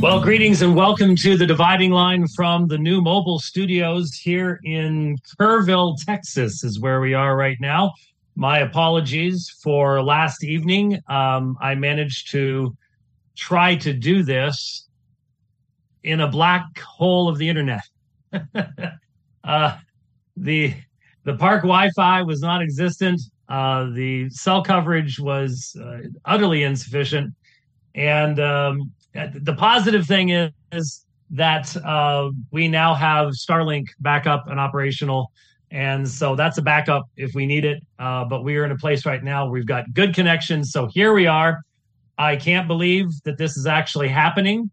Well, greetings and welcome to the dividing line from the new mobile studios here in Kerrville, Texas, is where we are right now. My apologies for last evening. Um, I managed to try to do this in a black hole of the internet. uh, the the park Wi-Fi was non-existent. Uh, the cell coverage was uh, utterly insufficient, and um, the positive thing is, is that uh, we now have Starlink backup and operational. And so that's a backup if we need it. Uh, but we are in a place right now we've got good connections. So here we are. I can't believe that this is actually happening.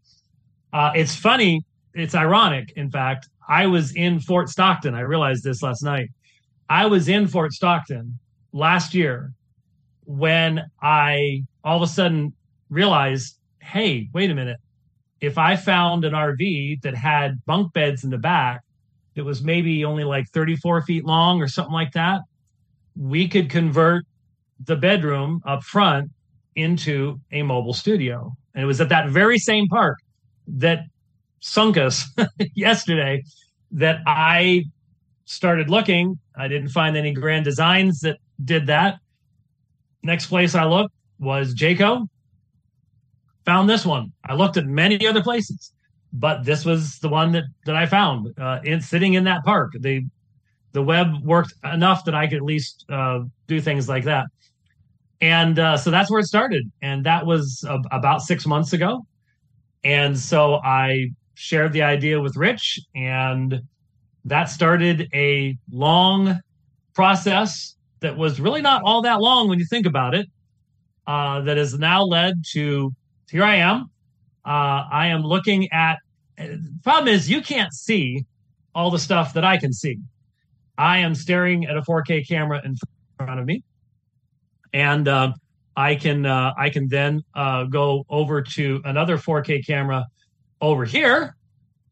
Uh, it's funny. It's ironic. In fact, I was in Fort Stockton. I realized this last night. I was in Fort Stockton last year when I all of a sudden realized hey, wait a minute. If I found an RV that had bunk beds in the back that was maybe only like 34 feet long or something like that, we could convert the bedroom up front into a mobile studio. And it was at that very same park that sunk us yesterday that I started looking. I didn't find any grand designs that did that. Next place I looked was Jayco found this one. I looked at many other places, but this was the one that that I found uh, in sitting in that park. The the web worked enough that I could at least uh, do things like that, and uh, so that's where it started. And that was about six months ago. And so I shared the idea with Rich, and that started a long process that was really not all that long when you think about it. Uh, that has now led to here I am. Uh, I am looking at. Problem is, you can't see all the stuff that I can see. I am staring at a 4K camera in front of me, and uh, I can uh, I can then uh, go over to another 4K camera over here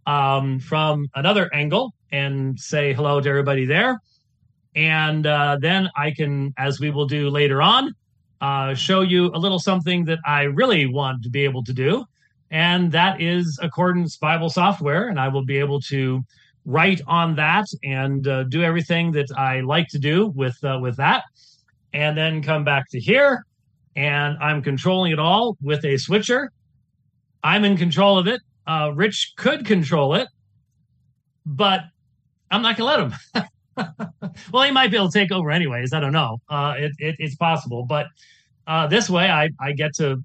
um, from another angle and say hello to everybody there. And uh, then I can, as we will do later on, uh, show you a little something that I really want to be able to do. And that is Accordance Bible software. And I will be able to write on that and uh, do everything that I like to do with, uh, with that. And then come back to here. And I'm controlling it all with a switcher. I'm in control of it. Uh, Rich could control it, but I'm not going to let him. well, he might be able to take over anyways. I don't know. Uh, it, it, it's possible, but uh, this way, I I get to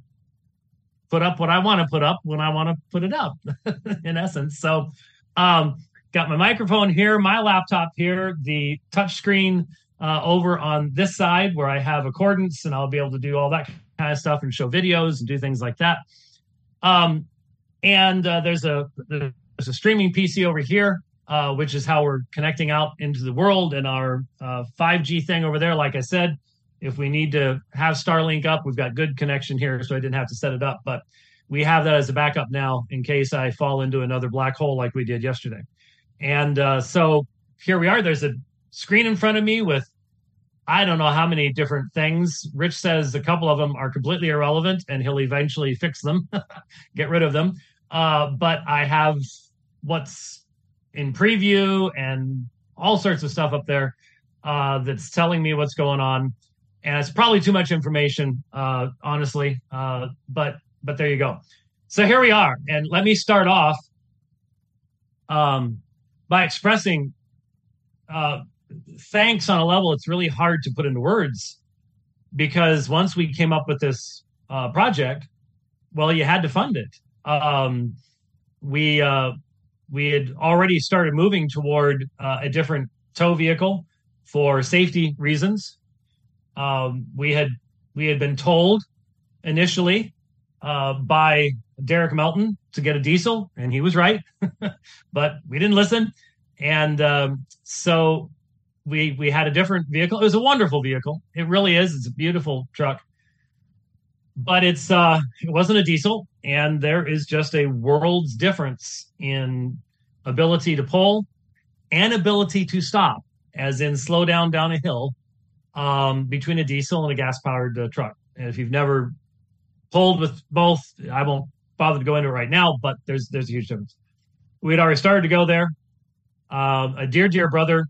put up what I want to put up when I want to put it up. in essence, so um, got my microphone here, my laptop here, the touch screen uh, over on this side where I have accordance, and I'll be able to do all that kind of stuff and show videos and do things like that. Um, and uh, there's a there's a streaming PC over here uh, which is how we're connecting out into the world and our uh, 5G thing over there. Like I said, if we need to have Starlink up, we've got good connection here, so I didn't have to set it up. But we have that as a backup now in case I fall into another black hole like we did yesterday. And uh, so here we are. There's a screen in front of me with I don't know how many different things. Rich says a couple of them are completely irrelevant and he'll eventually fix them, get rid of them. Uh, but I have what's in preview and all sorts of stuff up there uh, that's telling me what's going on. And it's probably too much information, uh, honestly. Uh, but but there you go. So here we are, and let me start off um, by expressing uh, thanks on a level it's really hard to put into words because once we came up with this uh, project, well, you had to fund it. Um, we uh, we had already started moving toward uh, a different tow vehicle for safety reasons. Um, we had we had been told initially uh, by Derek Melton to get a diesel, and he was right, but we didn't listen, and um, so we we had a different vehicle. It was a wonderful vehicle. It really is. It's a beautiful truck, but it's uh, it wasn't a diesel, and there is just a world's difference in ability to pull and ability to stop, as in slow down down a hill um, between a diesel and a gas powered uh, truck. And if you've never pulled with both, I won't bother to go into it right now, but there's there's a huge difference. We had already started to go there. Um, a dear, dear brother,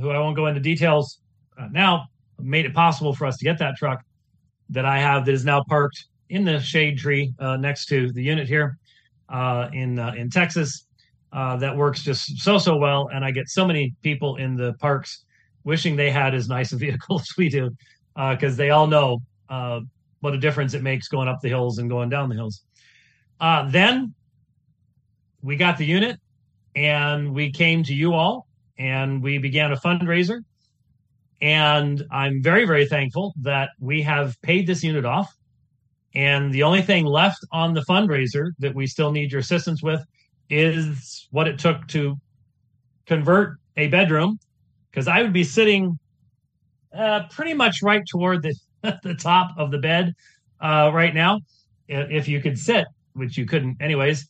who I won't go into details uh, now, made it possible for us to get that truck that I have that is now parked in the shade tree uh, next to the unit here uh, in uh, in Texas. Uh, that works just so so well, and I get so many people in the parks wishing they had as nice a vehicle as we do, because uh, they all know what a difference it makes going up the hills and going down the hills. then we got the unit, and we came to you all, and we began a fundraiser. And I'm very, very thankful that we have paid this unit off. And the only thing left on the fundraiser that we still need your assistance with is what it took to convert a bedroom, because I would be sitting uh, pretty much right toward the, the top of the bed uh, right now, if you could sit, which you couldn't, anyways.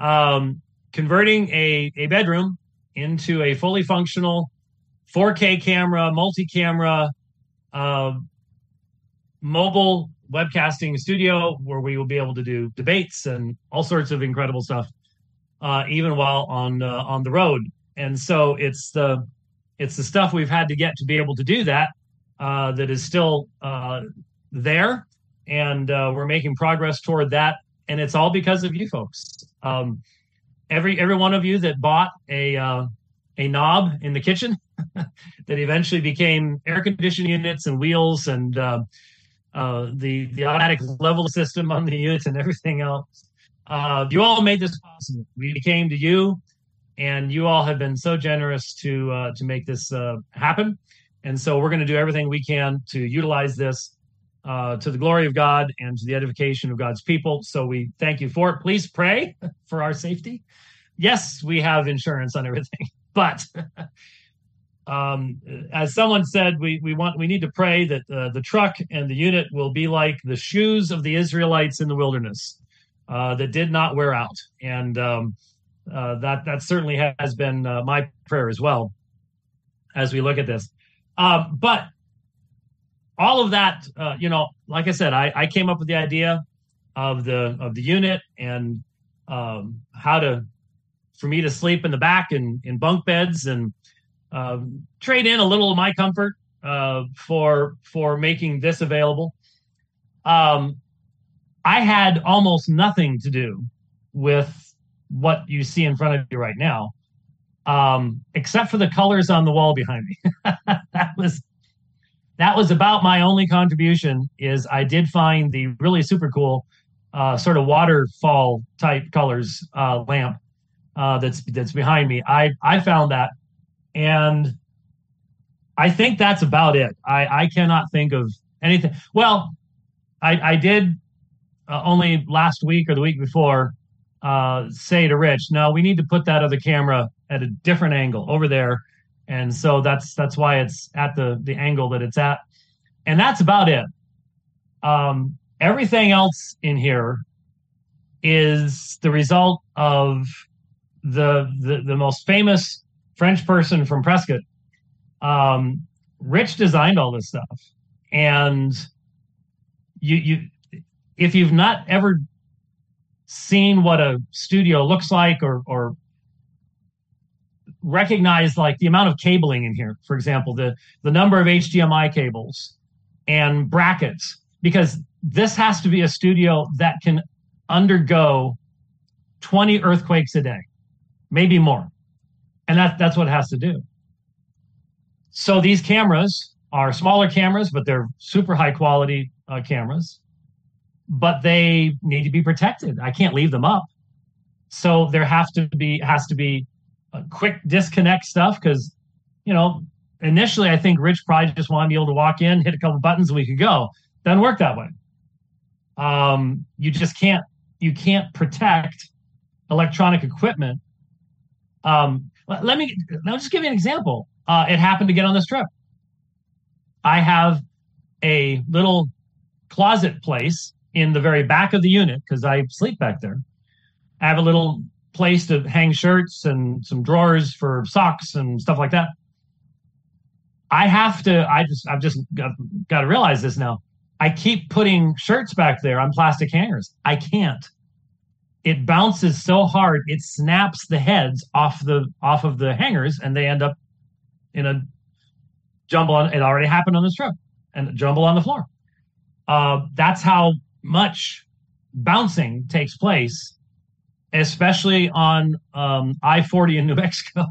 Um, converting a, a bedroom into a fully functional 4K camera, multi camera, uh, mobile webcasting studio where we will be able to do debates and all sorts of incredible stuff, uh, even while on uh, on the road. And so it's the it's the stuff we've had to get to be able to do that uh, that is still uh, there, and uh, we're making progress toward that. And it's all because of you folks. Um, every every one of you that bought a uh, a knob in the kitchen that eventually became air conditioning units and wheels and uh, the the automatic level system on the units and everything else. Uh, you all made this possible. We came to you, and you all have been so generous to uh, to make this uh, happen. And so we're going to do everything we can to utilize this uh, to the glory of God and to the edification of God's people. So we thank you for it. Please pray for our safety. Yes, we have insurance on everything, but um, as someone said, we we want we need to pray that uh, the truck and the unit will be like the shoes of the Israelites in the wilderness uh, that did not wear out, and um, uh, that that certainly has been uh, my prayer as well as we look at this. Uh, but all of that, uh, you know, like I said, I, I came up with the idea of the of the unit and um, how to for me to sleep in the back in in bunk beds and um, trade in a little of my comfort uh, for for making this available. Um, I had almost nothing to do with what you see in front of you right now, um, except for the colors on the wall behind me. that was that was about my only contribution. Is I did find the really super cool uh, sort of waterfall type colors uh, lamp uh, that's that's behind me. I I found that and I think that's about it. I, I cannot think of anything. Well, I, I did uh, only last week or the week before uh, say to Rich, no, we need to put that other camera at a different angle over there. And so that's that's why it's at the the angle that it's at. And that's about it. Um, everything else in here is the result of the the, the most famous French person from Prescott. Um, Rich designed all this stuff, and you you if you've not ever seen what a studio looks like or or recognize like the amount of cabling in here for example the the number of hdmi cables and brackets because this has to be a studio that can undergo 20 earthquakes a day maybe more and that, that's what it has to do. So these cameras are smaller cameras, but they're super high quality uh, cameras, but they need to be protected. I can't leave them up. So there have to be has to be a quick disconnect stuff because, you know, initially I think Rich probably just wanted to be able to walk in, hit a couple buttons, and we could go. Doesn't work that way. Um, you just can't you can't protect electronic equipment um, let me let me just give you an example. Uh, it happened to get on this trip. I have a little closet place in the very back of the unit because I sleep back there. I have a little place to hang shirts and some drawers for socks and stuff like that. I have to. I just. I've just got, got to realize this now. I keep putting shirts back there on plastic hangers. I can't. It bounces so hard it snaps the heads off the off of the hangers, and they end up in a jumble. On, it already happened on this truck, and jumble on the floor. Uh, that's how much bouncing takes place, especially on um, I 40 in New Mexico,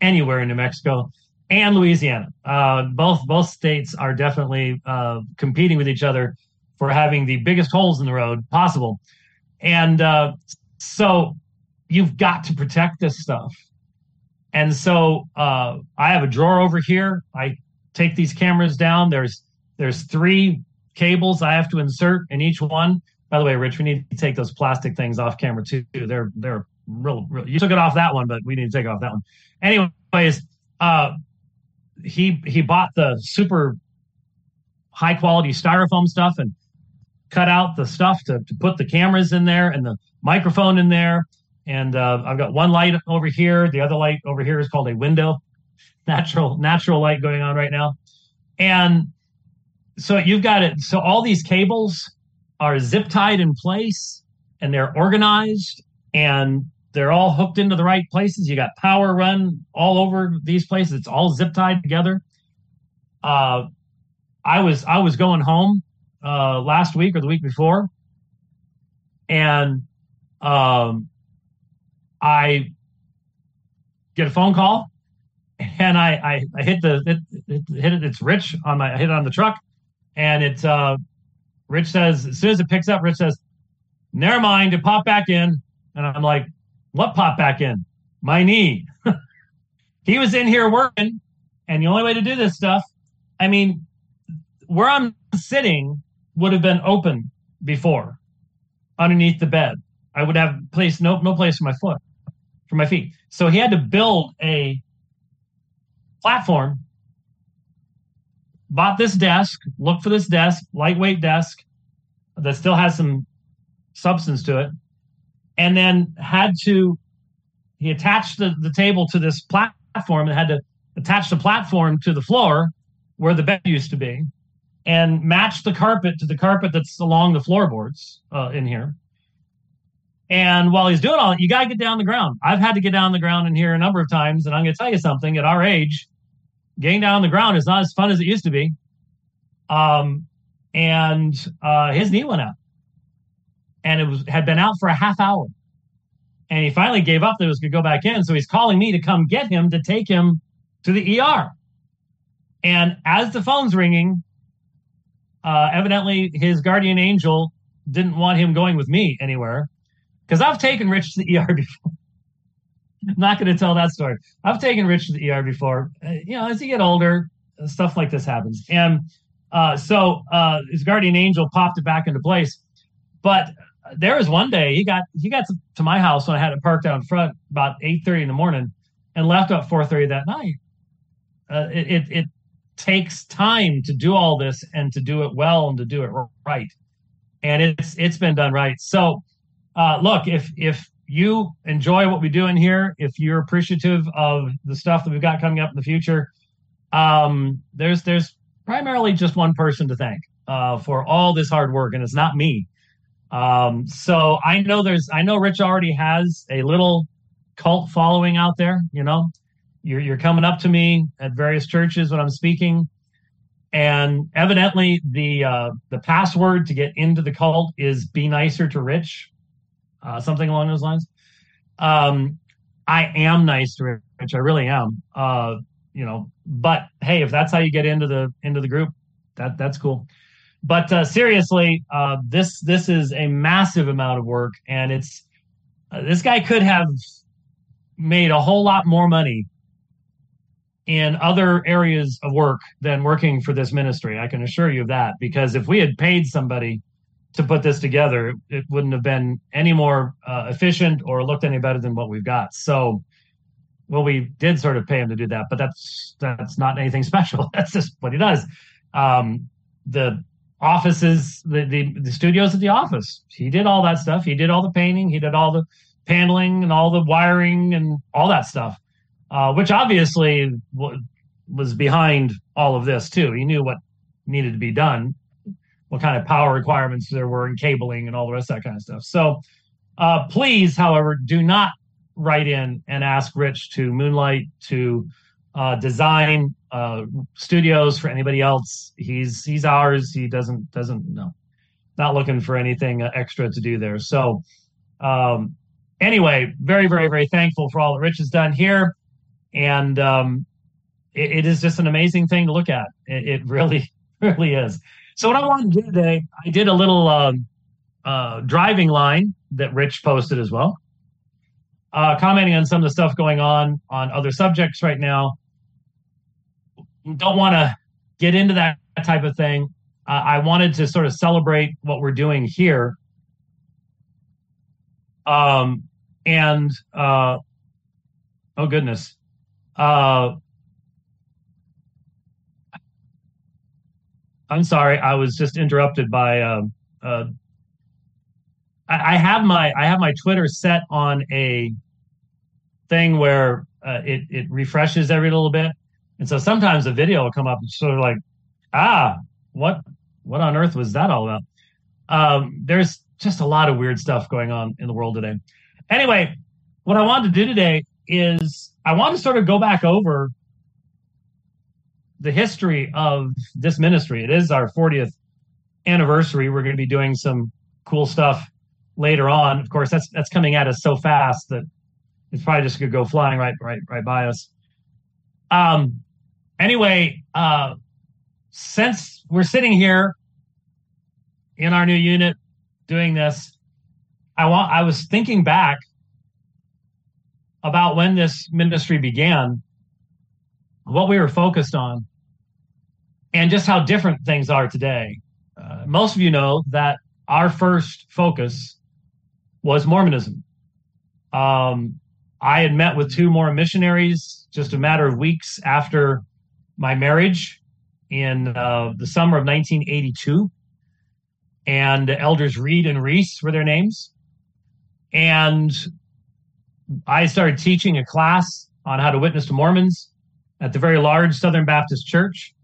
anywhere in New Mexico and Louisiana. Uh, both both states are definitely uh, competing with each other for having the biggest holes in the road possible, and uh, so you've got to protect this stuff. And so uh, I have a drawer over here. I take these cameras down. There's there's three cables I have to insert in each one. By the way, Rich, we need to take those plastic things off camera too. They're they're real, real. You took it off that one, but we need to take off that one. Anyways, uh, he he bought the super high quality styrofoam stuff and cut out the stuff to, to put the cameras in there and the microphone in there. And uh, I've got one light over here. The other light over here is called a window, natural natural light going on right now. And so you've got it. So all these cables are zip tied in place and they're organized and they're all hooked into the right places. You got power run all over these places. It's all zip tied together. Uh, I was I was going home uh, last week or the week before, and um, I get a phone call, and I I, I hit the it, it, hit it. It's Rich on my I hit it on the truck, and it's uh, Rich says as soon as it picks up, Rich says, "Never mind, it popped back in," and I'm like, what popped back in? My knee. he was in here working, and the only way to do this stuff, I mean, where I'm sitting would have been open before, underneath the bed. I would have place no no place for my foot, for my feet. So he had to build a platform. Bought this desk, looked for this desk, lightweight desk that still has some substance to it and then had to he attached the, the table to this platform and had to attach the platform to the floor where the bed used to be and match the carpet to the carpet that's along the floorboards uh, in here and while he's doing all that, you got to get down the ground. I've had to get down the ground in here a number of times, and I'm going to tell you something. At our age, getting down on the ground is not as fun as it used to be. Um, and uh, his knee went out and it was had been out for a half hour. And he finally gave up that it was going to go back in. So he's calling me to come get him to take him to the ER. And as the phone's ringing, uh, evidently his guardian angel didn't want him going with me anywhere because I've taken Rich to the ER before. I'm not going to tell that story. I've taken Rich to the ER before. Uh, you know, as you get older, stuff like this happens. And uh, so uh, his guardian angel popped it back into place. But there was one day he got he got to my house when I had it parked out front about eight thirty in the morning, and left about four thirty that night. Uh, it, it, it takes time to do all this and to do it well and to do it right, and it's it's been done right. So, uh, look if if you enjoy what we do in here, if you're appreciative of the stuff that we've got coming up in the future, um, there's there's primarily just one person to thank uh, for all this hard work, and it's not me. Um, so I know there's, I know Rich already has a little cult following out there. You know, you're you're coming up to me at various churches when I'm speaking, and evidently the uh, the password to get into the cult is "be nicer to Rich," uh, something along those lines. Um, I am nice to Rich. I really am. Uh, you know, but hey, if that's how you get into the into the group, that that's cool. But uh, seriously, uh, this this is a massive amount of work, and it's uh, this guy could have made a whole lot more money in other areas of work than working for this ministry. I can assure you of that because if we had paid somebody to put this together, it wouldn't have been any more uh, efficient or looked any better than what we've got. So, well, we did sort of pay him to do that, but that's that's not anything special. That's just what he does. Um, the offices, the, the, the studios at the office. He did all that stuff. He did all the painting. He did all the paneling and all the wiring and all that stuff, uh, which obviously w- was behind all of this too. He knew what needed to be done, what kind of power requirements there were and cabling and all the rest of that kind of stuff. So, Uh, please, however, do not write in and ask Rich to moonlight to uh, design uh, studios for anybody else. He's he's ours. He doesn't doesn't no, not looking for anything uh, extra to do there. So, um, anyway, very very very thankful for all that Rich has done here, and um, it, it is just an amazing thing to look at. It, it, really really is. So what I wanted to do today, I did a little um, uh, driving line that Rich posted as well uh, commenting on some of the stuff going on on other subjects right now. Don't want to get into that type of thing. Uh, I wanted to sort of celebrate what we're doing here. Um, and uh, oh goodness, uh, I'm sorry, I was just interrupted by. Uh, uh, I, I have my I have my Twitter set on a thing where uh, it it refreshes every little bit, and so sometimes a video will come up and sort of like, ah, what what on earth was that all about? Um, there's just a lot of weird stuff going on in the world today. Anyway, what I wanted to do today is I want to sort of go back over the history of this ministry. It is our 40th anniversary. We're going to be doing some cool stuff later on. Of course, that's that's coming at us so fast that it's probably just gonna go flying right right right by us. Um. Anyway, uh, since we're sitting here in our new unit doing this, I want I was thinking back about when this ministry began, what we were focused on, and just how different things are today. Uh, most of you know that our first focus was Mormonism. Um, I had met with two more missionaries just a matter of weeks after my marriage in uh, the summer of 1982. And elders Reed and Reese were their names. And I started teaching a class on how to witness to Mormons at the very large Southern Baptist Church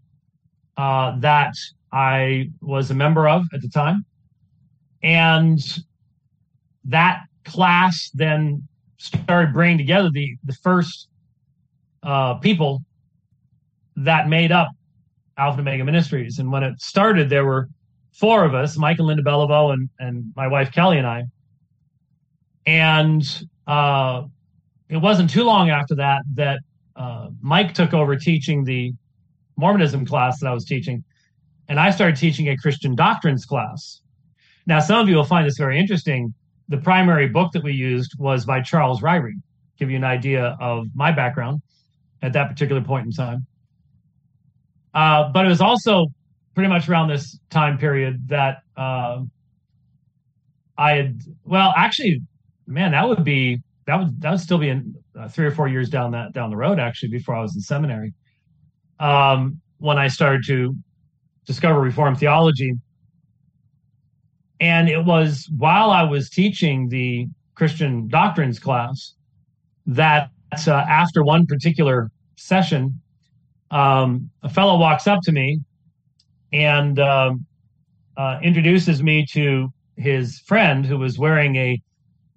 uh, that I was a member of at the time. And that class then started bringing together the the first uh, people that made up Alpha and Omega Ministries. And when it started, there were four of us: Mike and Linda Beliveau, and and my wife Kelly and I. And uh, it wasn't too long after that that uh, Mike took over teaching the Mormonism class that I was teaching, and I started teaching a Christian doctrines class. Now, some of you will find this very interesting the primary book that we used was by Charles Ryrie. Give you an idea of my background at that particular point in time. Uh, but it was also pretty much around this time period that uh, I had. Well, actually, man, that would be that would that would still be in uh, three or four years down that down the road. Actually, before I was in seminary, um, when I started to discover Reformed theology, and it was while I was teaching the Christian doctrines class that uh, after one particular session, um, a fellow walks up to me and um, uh, introduces me to his friend who was wearing a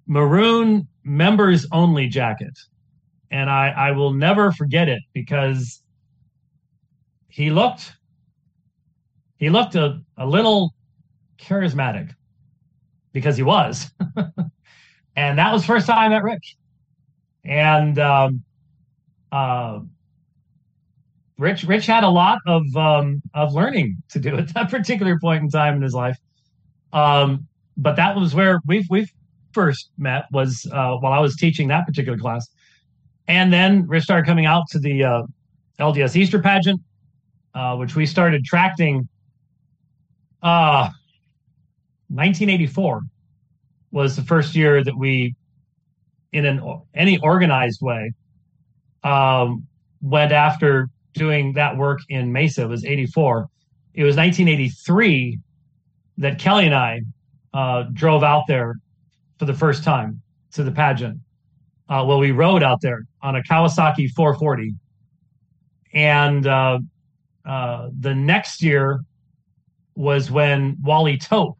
maroon members only jacket. And I, I will never forget it because he looked he looked a, a little charismatic because he was. and that was first time I met Rick. And um, uh, Rich Rich had a lot of um, of learning to do at that particular point in time in his life. Um, but that was where we've we first met was uh, while I was teaching that particular class, and then Rich started coming out to the uh, LDS Easter pageant, uh, which we started tracking. uh, 1984 was the first year that we, in an any organized way, um, went after doing that work in Mesa. It was 84. It was 1983 that Kelly and I uh, drove out there for the first time to the pageant. Uh, well, we rode out there on a Kawasaki 440. And uh, uh, the next year was when Wally Tope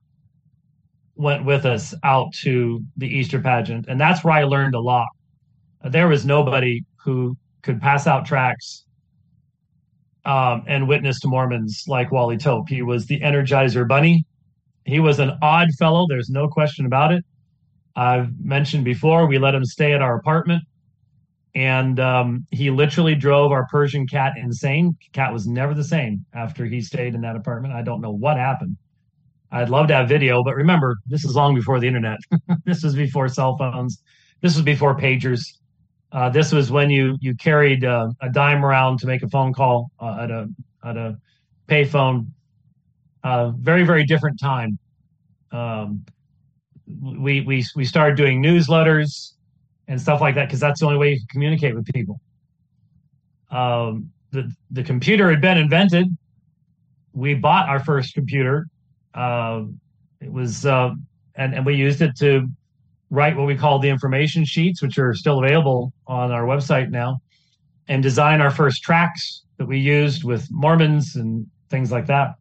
went with us out to the Easter pageant, and that's where I learned a lot. There was nobody who could pass out tracts um, and witness to Mormons like Wally Tope. He was the Energizer Bunny. He was an odd fellow. There's no question about it. I've mentioned before, we let him stay at our apartment, and um, he literally drove our Persian cat insane. Cat was never the same after he stayed in that apartment. I don't know what happened. I'd love to have video, but remember, this is long before the internet. this was before cell phones. This was before pagers. Uh, this was when you you carried uh, a dime around to make a phone call uh, at a at a payphone. Uh, very very different time. Um, we we we started doing newsletters and stuff like that because that's the only way you can communicate with people. Um, the the computer had been invented. We bought our first computer uh, it was, uh, and, and we used it to write what we call the information sheets, which are still available on our website now, and design our first tracts that we used with Mormons and things like that.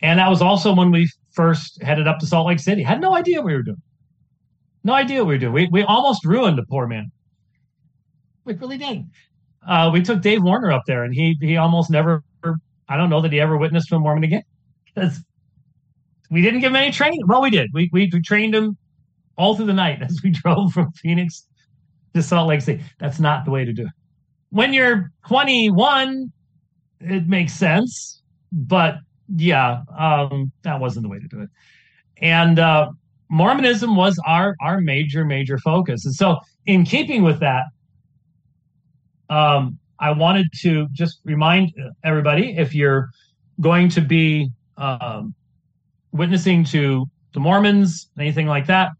And that was also when we first headed up to Salt Lake City. Had no idea what we were doing. No idea what we were doing. We, we almost ruined the poor man. We really did. Uh, we took Dave Warner up there, and he he almost never. I don't know that he ever witnessed a Mormon again because we didn't give him any training. Well, we did. We, we, we trained him all through the night as we drove from Phoenix to Salt Lake City. That's not the way to do it. When you're 21, it makes sense, but yeah, um, that wasn't the way to do it. And uh, Mormonism was our our major major focus. And so, in keeping with that, um, I wanted to just remind everybody if you're going to be um, witnessing to the Mormons, anything like that,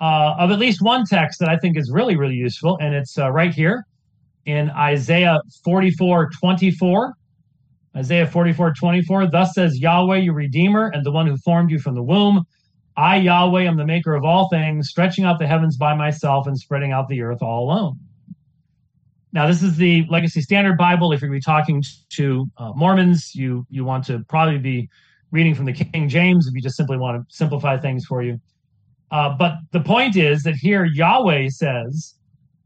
uh, of at least one text that I think is really, really useful. And it's uh, right here in Isaiah 44 24. Isaiah 44 24. Thus says Yahweh, your Redeemer, and the one who formed you from the womb. I, Yahweh, am the maker of all things, stretching out the heavens by myself and spreading out the earth all alone. Now, this is the Legacy Standard Bible. If you're going to be talking to uh, Mormons, you you want to probably be reading from the King James if you just simply want to simplify things for you. Uh, but the point is that here Yahweh says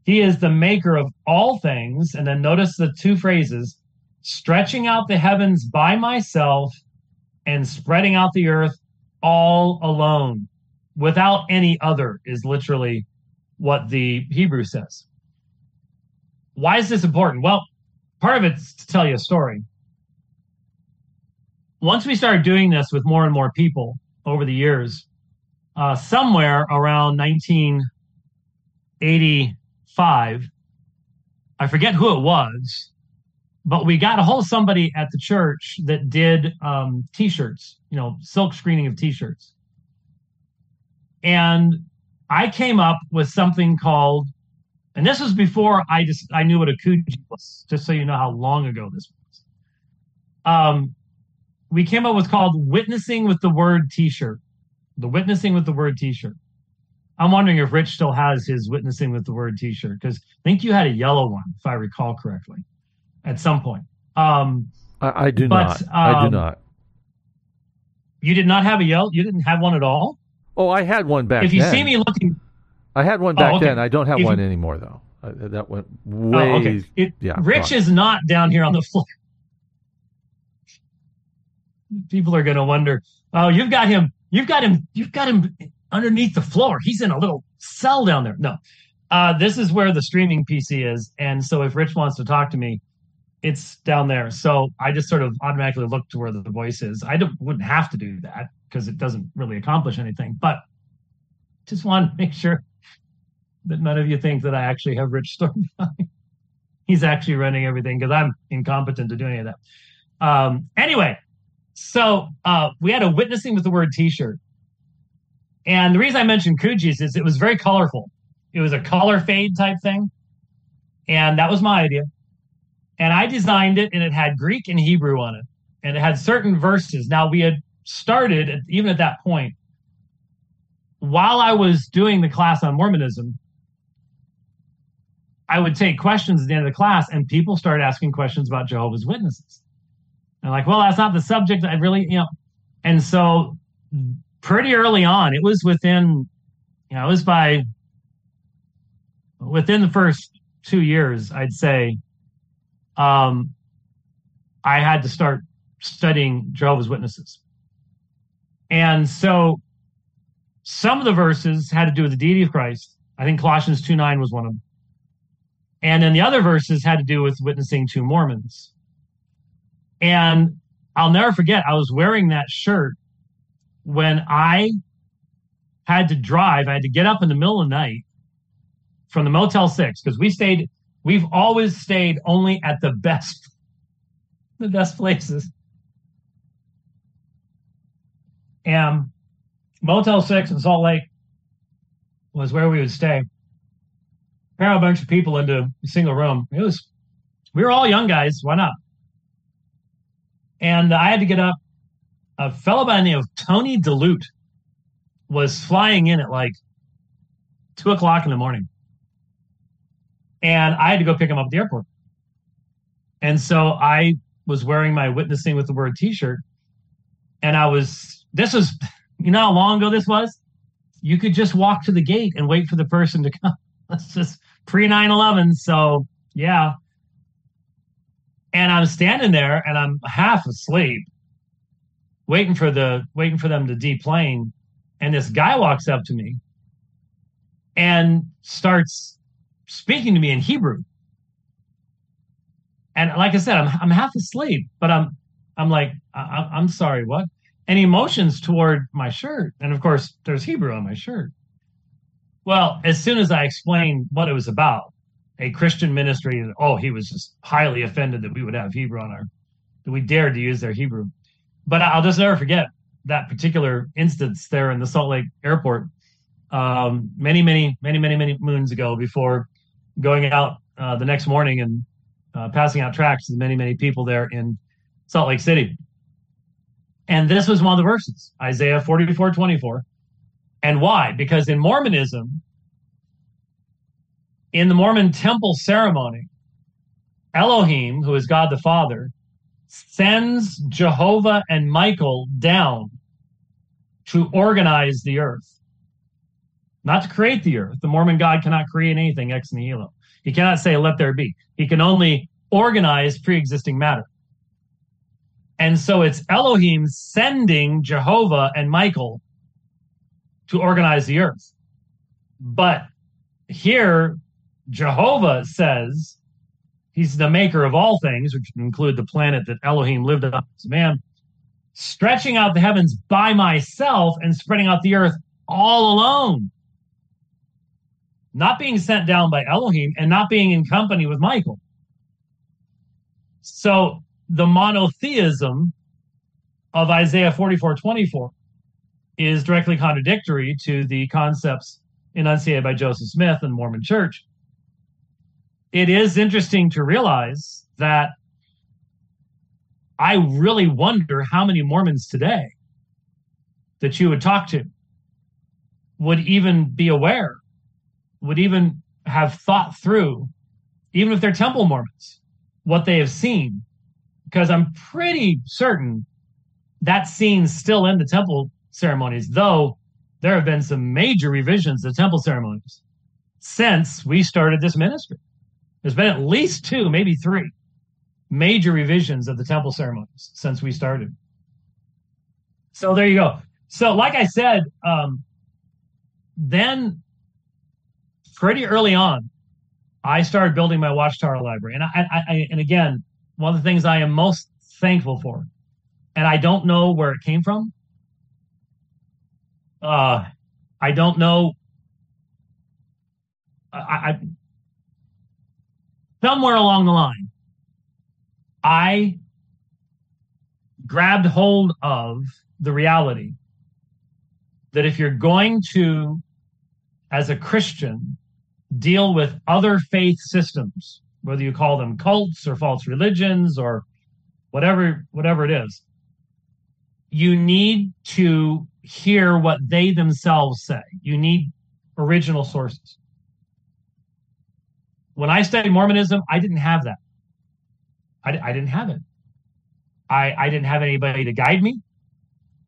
he is the maker of all things. And then notice the two phrases stretching out the heavens by myself and spreading out the earth all alone without any other, is literally what the Hebrew says. Why is this important? Well, part of it's to tell you a story once we started doing this with more and more people over the years, uh, somewhere around 1985, I forget who it was, but we got a hold of somebody at the church that did um, t-shirts, you know, silk screening of t-shirts. And I came up with something called, and this was before I just I knew what a Coogi was, just so you know how long ago this was. Um, we came up with called Witnessing with the Word T-shirt. The Witnessing with the Word T-shirt. I'm wondering if Rich still has his Witnessing with the Word T-shirt because I think you had a yellow one, if I recall correctly, at some point. Um, I, I do but, not. Um, I do um, not. You did not have a yellow. You didn't have one at all. Oh, I had one back. If you then. see me looking, I had one back oh, okay. then. I don't have if one you, anymore though. Uh, that went way. Oh, okay. It, yeah, Rich is not down here on the floor people are going to wonder, oh, you've got him, you've got him, you've got him underneath the floor. He's in a little cell down there. No, uh, this is where the streaming PC is. And so if Rich wants to talk to me, it's down there. So I just sort of automatically look to where the voice is. I wouldn't have to do that because it doesn't really accomplish anything, but just want to make sure that none of you think that I actually have Rich Storm. He's actually running everything because I'm incompetent to do any of that. Um, anyway, so uh, we had a witnessing with the word T-shirt, and the reason I mentioned Coogi's is it was very colorful. It was a color fade type thing, and that was my idea. And I designed it, and it had Greek and Hebrew on it, and it had certain verses. Now we had started at, even at that point. While I was doing the class on Mormonism, I would take questions at the end of the class, and people started asking questions about Jehovah's Witnesses. And like, well, that's not the subject. I really, you know, and so pretty early on, it was within, you know, it was by within the first two years, I'd say, um, I had to start studying Jehovah's Witnesses. And so some of the verses had to do with the deity of Christ. I think Colossians 2 9 was one of them. And then the other verses had to do with witnessing to Mormons. And I'll never forget, I was wearing that shirt when I had to drive. I had to get up in the middle of the night from the Motel 6 because we stayed, we've always stayed only at the best, the best places. And Motel 6 in Salt Lake was where we would stay. Pair a bunch of people into a single room. It was, we were all young guys. Why not? And I had to get up. A fellow by the name of Tony DeLute was flying in at like two o'clock in the morning. And I had to go pick him up at the airport. And so I was wearing my witnessing with the word t shirt. And I was, this was, you know how long ago this was? You could just walk to the gate and wait for the person to come. That's just pre 9 11. So, yeah, and I'm standing there and I'm half asleep, waiting for the waiting for them to deplane. And this guy walks up to me and starts speaking to me in Hebrew. And like I said, I'm I'm half asleep, but I'm I'm like I, I'm sorry, what? And he motions toward my shirt, and of course, there's Hebrew on my shirt. Well, as soon as I explained what it was about, a Christian ministry. Oh, he was just highly offended that we would have Hebrew on our, that we dared to use their Hebrew. But I'll just never forget that particular instance there in the Salt Lake airport um, many, many, many, many, many moons ago before going out uh, the next morning and uh, passing out tracts to many, many people there in Salt Lake City. And this was one of the verses, Isaiah 44 24. And why? Because in Mormonism, in the Mormon temple ceremony, Elohim, who is God the Father, sends Jehovah and Michael down to organize the earth, not to create the earth. The Mormon God cannot create anything ex nihilo. He cannot say, let there be. He can only organize pre existing matter. And so it's Elohim sending Jehovah and Michael to organize the earth. But here, Jehovah says he's the maker of all things, which include the planet that Elohim lived on as a man, stretching out the heavens by myself and spreading out the earth all alone. Not being sent down by Elohim and not being in company with Michael. So the monotheism of Isaiah 44 24 is directly contradictory to the concepts enunciated by Joseph Smith and Mormon Church it is interesting to realize that I really wonder how many Mormons today that you would talk to would even be aware, would even have thought through, even if they're temple Mormons, what they have seen. Because I'm pretty certain that scene's still in the temple ceremonies, though there have been some major revisions of temple ceremonies since we started this ministry. There's been at least two, maybe three major revisions of the temple ceremonies since we started. So there you go. So, like I said, um, then pretty early on, I started building my Watchtower library, and I, I, I, and again, one of the things I am most thankful for, and I don't know where it came from. Uh, I don't know. I, I somewhere along the line, I grabbed hold of the reality that if you're going to, as a Christian, deal with other faith systems, whether you call them cults or false religions or whatever whatever it is, you need to hear what they themselves say. You need original sources. When I studied Mormonism, I didn't have that. I, I didn't have it. I, I didn't have anybody to guide me.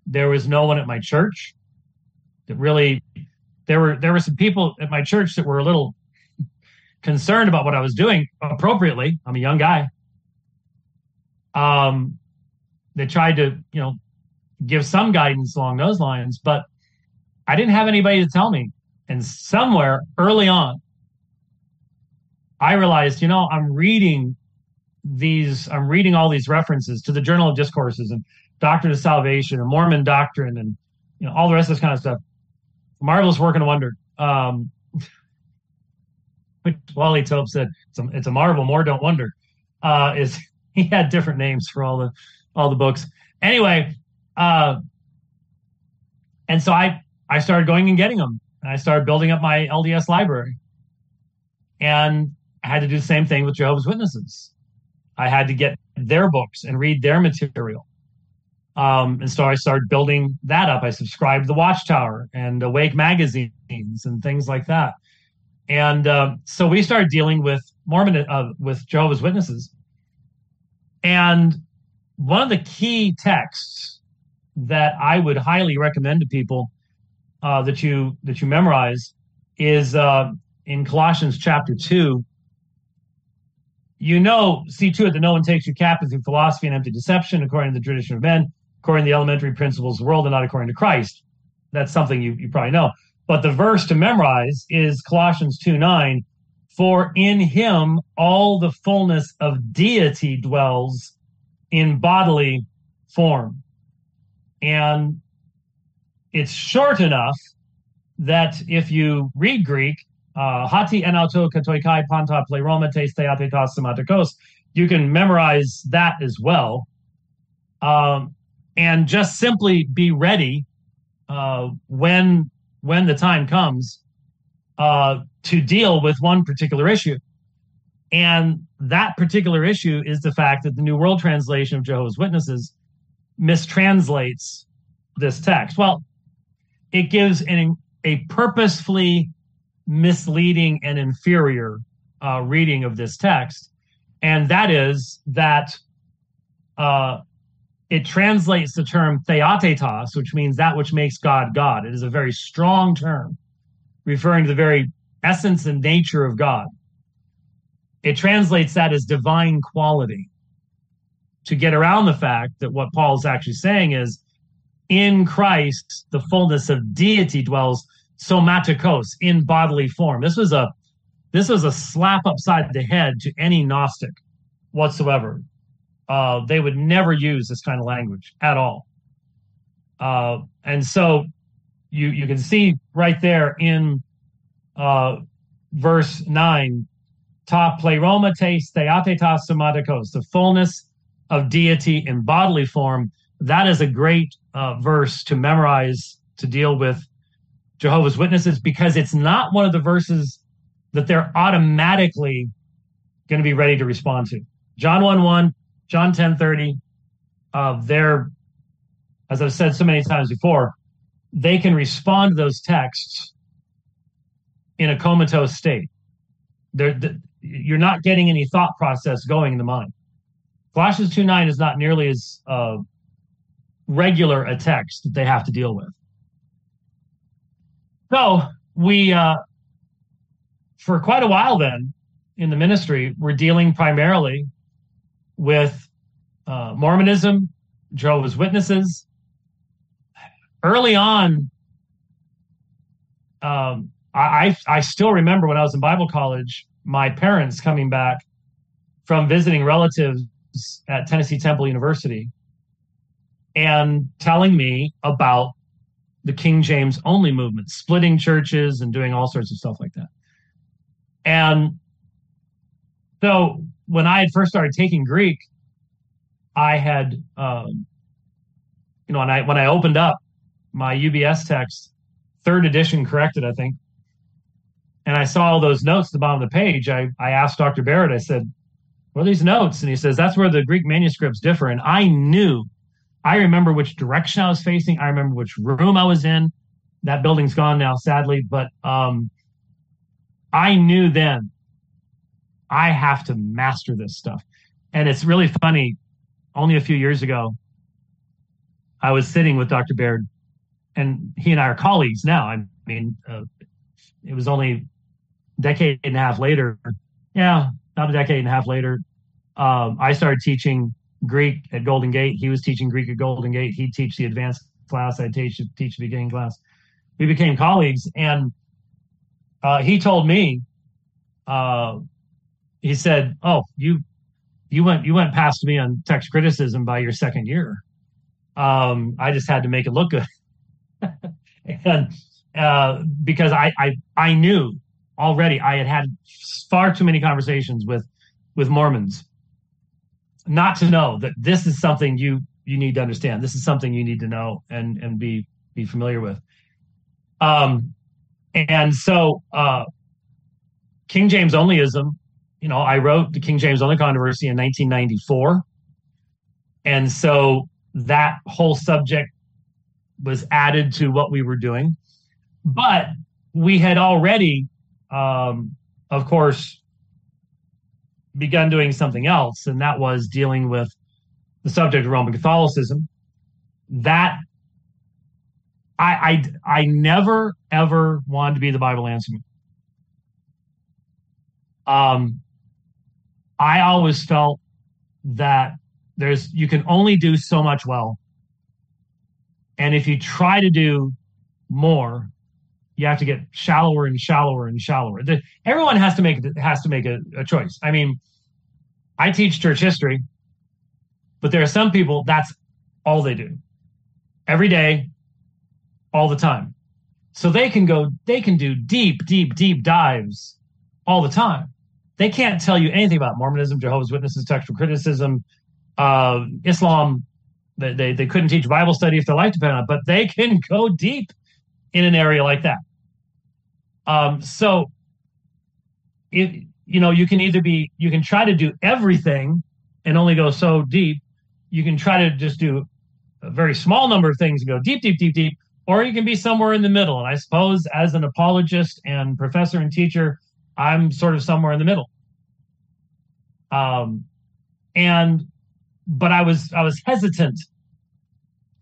There was no one at my church that really there were there were some people at my church that were a little concerned about what I was doing appropriately. I'm a young guy. Um, they tried to, you know, give some guidance along those lines, but I didn't have anybody to tell me. And somewhere early on, I realized, you know, I'm reading these, I'm reading all these references to the Journal of Discourses and Doctrine of Salvation and Mormon doctrine and you know all the rest of this kind of stuff. Marvelous work and wonder. Um, Wally Tope said it's a, it's a marvel, more don't wonder. Uh, is he had different names for all the all the books. Anyway, uh, and so I I started going and getting them. And I started building up my LDS library, and I had to do the same thing with Jehovah's Witnesses. I had to get their books and read their material. Um, and so I started building that up. I subscribed to the Watchtower and Awake magazines and things like that. And uh, so we started dealing with Mormon, uh, with Jehovah's Witnesses. And one of the key texts that I would highly recommend to people uh, that you that you memorize is uh, in Colossians chapter two. You know, see to it that no one takes you captive through philosophy and empty deception, according to the tradition of men, according to the elementary principles of the world, and not according to Christ. That's something you, you probably know. But the verse to memorize is Colossians 2 9. For in him all the fullness of deity dwells in bodily form. And it's short enough that if you read Greek, uh, hati enauto katoikai panta pleroma te theatetas sematikos, you can memorize that as well. Um, and just simply be ready uh, when when the time comes uh, to deal with one particular issue. And that particular issue is the fact that the New World Translation of Jehovah's Witnesses mistranslates this text. Well, it gives an, a purposefully misleading and inferior uh, reading of this text. And that is that uh, it translates the term theatetos, which means that which makes God God. It is a very strong term referring to the very essence and nature of God. It translates that as divine quality to get around the fact that what Paul is actually saying is in Christ, the fullness of deity dwells somatikos in bodily form. This was a this was a slap upside the head to any Gnostic whatsoever uh, they would never use this kind of language at all. Uh, and so you you can see right there in uh, verse nine, ta pleroma te theatetas somatikos, the fullness of deity in bodily form. That is a great uh, verse to memorize to deal with Jehovah's Witnesses because it's not one of the verses that they're automatically going to be ready to respond to. John 1 1 John 10 30, uh, they're, as I've said so many times before, they can respond to those texts in a comatose state. They're, you're not getting any thought process going in the mind. Colossians 2 9 is not nearly as uh, regular a text that they have to deal with. So we, uh, for quite a while then in the ministry, we're dealing primarily with uh, Mormonism, Jehovah's Witnesses. Early on, um, I, I still remember when I was in Bible college, my parents coming back from visiting relatives at Tennessee Temple University and telling me about the King James only movement, splitting churches and doing all sorts of stuff like that. And so when I had first started taking Greek, I had, um, you know, when I when I opened up my UBS text, third edition corrected, I think, and I saw all those notes at the bottom of the page. I I asked Dr. Barrett. I said, "What are these notes?" And he says, "That's where the Greek manuscripts differ." And I knew, I remember which direction I was facing. I remember which room I was in. That building's gone now, sadly, but um, I knew then I have to master this stuff. And it's really funny. Only a few years ago, I was sitting with Dr. Baird and he and I are colleagues now. I mean, uh, it was only a decade and a half later. Yeah, not a decade and a half later. Um, I started teaching Greek at Golden Gate. He was teaching Greek at Golden Gate. He'd teach the advanced class. I'd teach teach the beginning class. We became colleagues, and uh, he told me, uh, he said, "Oh, you you went you went past me on text criticism by your second year. Um, I just had to make it look good, and uh, because I, I I knew already I had had far too many conversations with with Mormons not to know that this is something you you need to understand. This is something you need to know and and be be familiar with. Um, and so uh, King James onlyism, you know, I wrote the King James only controversy in 1994, and so that whole subject was added to what we were doing, but we had already, um, of course, begun doing something else, and that was dealing with the subject of Roman Catholicism. That I I I never ever wanted to be the Bible answer. Um, I always felt that there's you can only do so much well, and if you try to do more, you have to get shallower and shallower and shallower. The, everyone has to make has to make a, a choice. I mean, I teach church history, but there are some people that's all they do every day, all the time. So they can go, they can do deep, deep, deep dives all the time. They can't tell you anything about Mormonism, Jehovah's Witnesses, textual criticism, uh, Islam. They, they, they couldn't teach Bible study if their life depended on it, but they can go deep in an area like that. Um, so it, you know, you can either be, you can try to do everything and only go so deep. You can try to just do a very small number of things and go deep, deep, deep, deep, or you can be somewhere in the middle. And I suppose as an apologist and professor and teacher, I'm sort of somewhere in the middle. Um, and, but I was, I was hesitant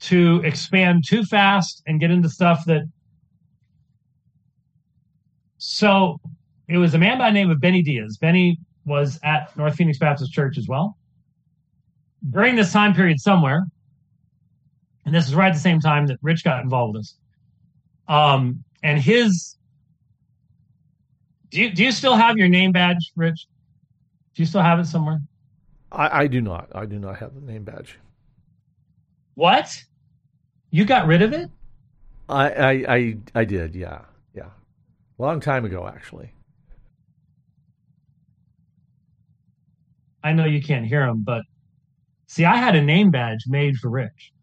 to expand too fast and get into stuff that, so it was a man by the name of Benny Diaz. Benny was at North Phoenix Baptist Church as well. During this time period, somewhere, and this is right at the same time that Rich got involved with us. Um, and his, do you do you still have your name badge, Rich? Do you still have it somewhere? I, I do not. I do not have the name badge. What? You got rid of it? I I I, I did. Yeah, yeah, long time ago, actually. I know you can't hear him, but see, I had a name badge made for Rich.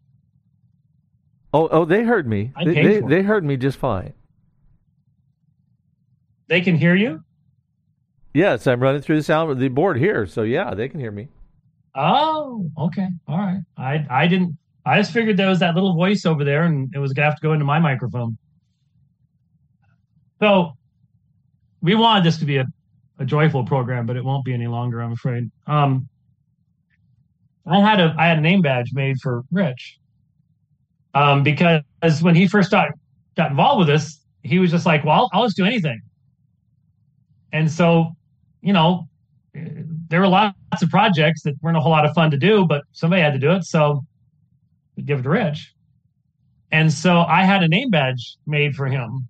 Oh, oh, they heard me. I they, they, they heard me just fine. They can hear you. Yes, I'm running through the sound the board here, so yeah, they can hear me. Oh, okay, all right. I I didn't. I just figured there was that little voice over there, and it was gonna have to go into my microphone. So we wanted this to be a a joyful program, but it won't be any longer, I'm afraid. Um, I had a I had a name badge made for Rich, um, because when he first got got involved with this, he was just like, "Well, I'll, I'll just do anything." And so, you know, there were lots of projects that weren't a whole lot of fun to do, but somebody had to do it, so give it to Rich. And so I had a name badge made for him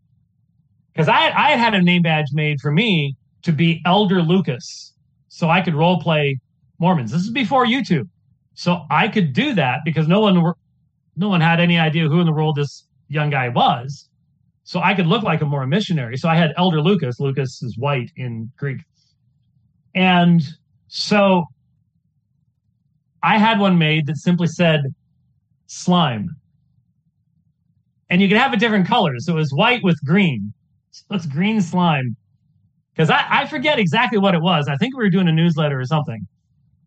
because I I had had a name badge made for me to be Elder Lucas so I could role play Mormons. This is before YouTube. So I could do that because no one no one had any idea who in the world this young guy was. So I could look like a Mormon missionary. So I had Elder Lucas. Lucas is white in Greek. And so I had one made that simply said slime. And you could have a different color. So it was white with green. So it's green slime because I, I forget exactly what it was. I think we were doing a newsletter or something,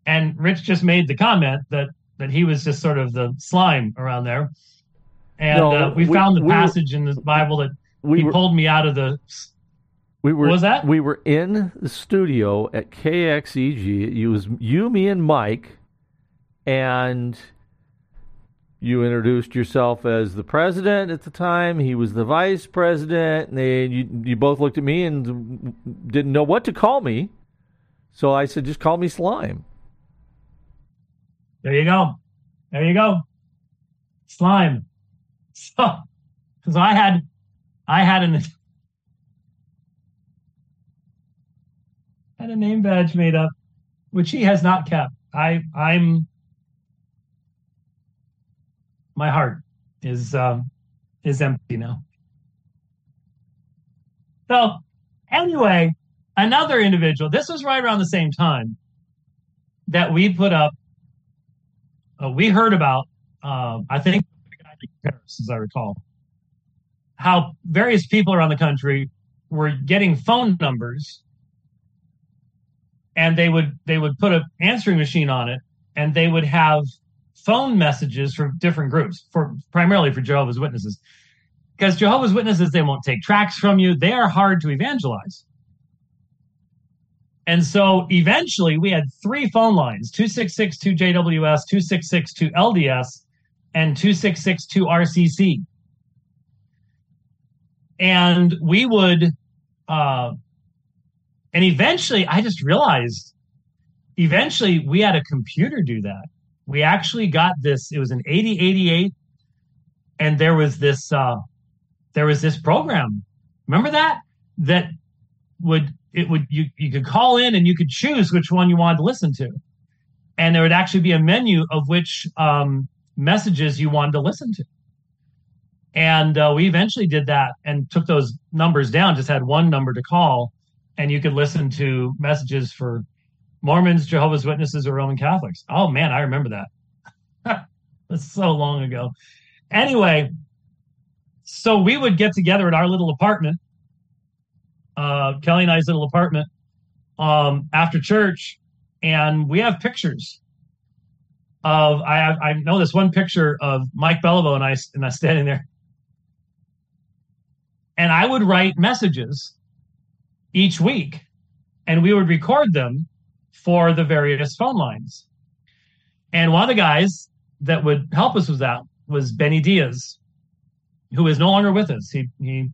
and Rich just made the comment that that he was just sort of the slime around there, and no, uh, we, we, found the we passage in the Bible that we he were, pulled me out of the. We were was that? We were in the studio at KXEG. It was you, me, and Mike, and you introduced yourself as the president at the time. He was the vice president, and they, you you both looked at me and didn't know what to call me. So I said, just call me Slime. There you go. There you go. Slime. So, so I had, I had an, had a name badge made up, which he has not kept. I, I'm, my heart is, um, is empty now. So, anyway, another individual. This was right around the same time that we put up. Uh, we heard about. Uh, I think Paris, as I recall, how various people around the country were getting phone numbers, and they would they would put an answering machine on it, and they would have phone messages from different groups, for primarily for Jehovah's Witnesses, because Jehovah's Witnesses they won't take tracts from you. They are hard to evangelize. And so eventually we had three phone lines 266 2JWS, 266 2LDS, and 266 2RCC. And we would, uh, and eventually I just realized, eventually we had a computer do that. We actually got this, it was an 8088, and there was this, uh, there was this program. Remember that? That would it would you you could call in and you could choose which one you wanted to listen to, and there would actually be a menu of which um, messages you wanted to listen to. And uh, we eventually did that and took those numbers down. Just had one number to call, and you could listen to messages for Mormons, Jehovah's Witnesses, or Roman Catholics. Oh man, I remember that. That's so long ago. Anyway, so we would get together at our little apartment uh, Kelly and I's little apartment um, after church, and we have pictures of I I know this one picture of Mike Beliveau and I and I standing there, and I would write messages each week, and we would record them for the various phone lines. And one of the guys that would help us with that was Benny Diaz, who is no longer with us. He he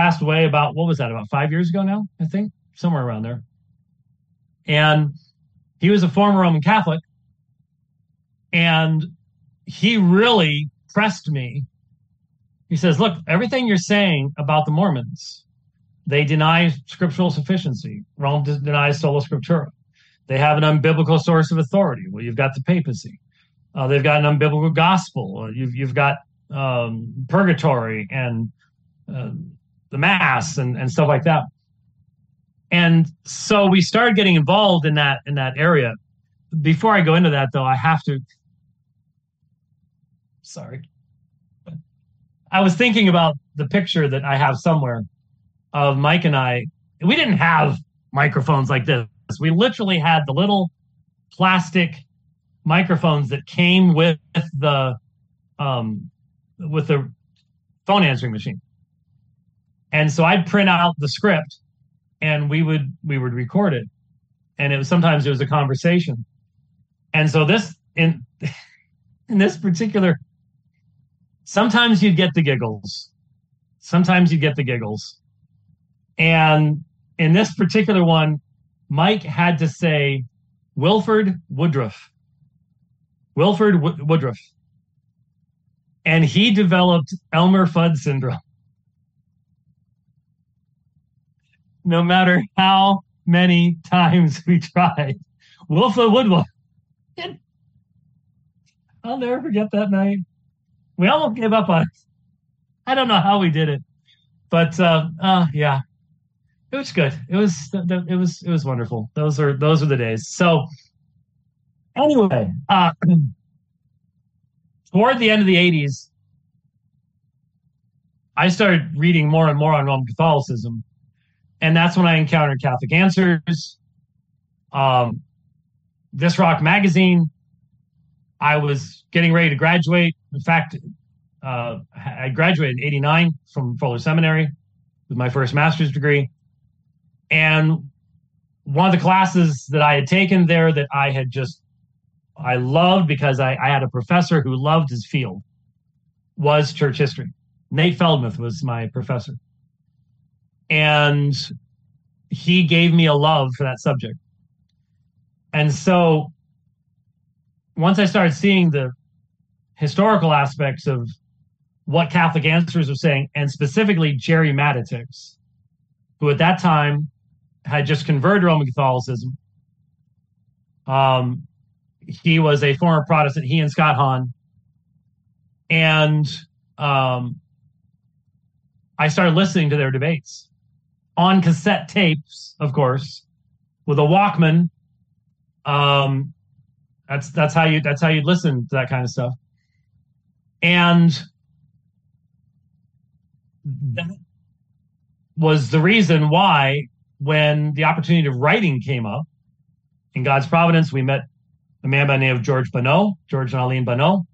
passed away about what was that about five years ago now i think somewhere around there and he was a former roman catholic and he really pressed me. He says look everything you're saying about the mormons they deny scriptural sufficiency. Rome denies sola scriptura. They have an unbiblical source of authority. Well you've got the papacy. Uh, they've got an unbiblical gospel. You've, you've got um, purgatory and uh, the mass and, and stuff like that. And so we started getting involved in that in that area. Before I go into that though, I have to sorry. I was thinking about the picture that I have somewhere of Mike and I. We didn't have microphones like this. We literally had the little plastic microphones that came with the um, with the phone answering machine. And so I'd print out the script and we would we would record it. And it was sometimes it was a conversation. And so this in in this particular sometimes you'd get the giggles. Sometimes you'd get the giggles. And in this particular one, Mike had to say Wilford Woodruff. Wilford w- Woodruff. And he developed Elmer Fudd syndrome. no matter how many times we tried. Wilford Woodruff. I'll never forget that night. We almost gave up on it. I don't know how we did it, but uh, uh, yeah, it was good. It was it was it was wonderful. Those are those are the days. So anyway, uh, toward the end of the '80s, I started reading more and more on Roman Catholicism, and that's when I encountered Catholic Answers, um, This Rock magazine. I was getting ready to graduate. In fact, uh, I graduated in '89 from Fuller Seminary with my first master's degree, and one of the classes that I had taken there that I had just I loved because I, I had a professor who loved his field was church history. Nate Feldmeth was my professor. And he gave me a love for that subject. And so once I started seeing the historical aspects of what Catholic Answers was saying, and specifically Jerry Matatics, who at that time had just converted to Roman Catholicism. Um, he was a former Protestant, he and Scott Hahn. And um, I started listening to their debates on cassette tapes, of course, with a Walkman. Um, that's that's how you that's how you listen to that kind of stuff. And that was the reason why when the opportunity of writing came up in God's providence, we met a man by the name of George Bonneau, George and Aline Bonneau.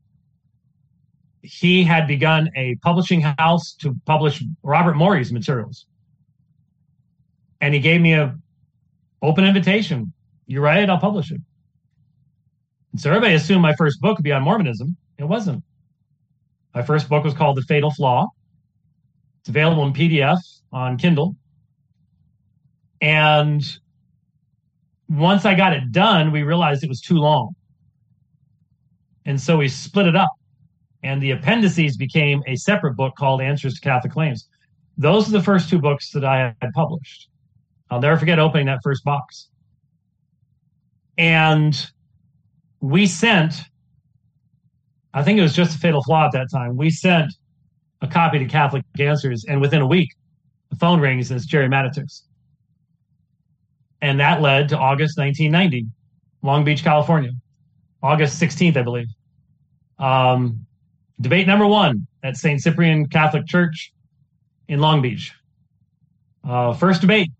He had begun a publishing house to publish Robert Morey's materials. And he gave me a open invitation. You write it, I'll publish it. And so everybody assumed my first book would be on Mormonism. It wasn't. My first book was called The Fatal Flaw. It's available in PDF on Kindle. And once I got it done, we realized it was too long. And so we split it up. And the appendices became a separate book called Answers to Catholic Claims. Those are the first two books that I had published. I'll never forget opening that first box. And we sent, I think it was just a fatal flaw at that time. We sent a copy to Catholic Answers, and within a week, the phone rings and it's Jerry Matatics. And that led to August 1990, Long Beach, California, August 16th, I believe. Um, debate number one at St. Cyprian Catholic Church in Long Beach. Uh, first debate.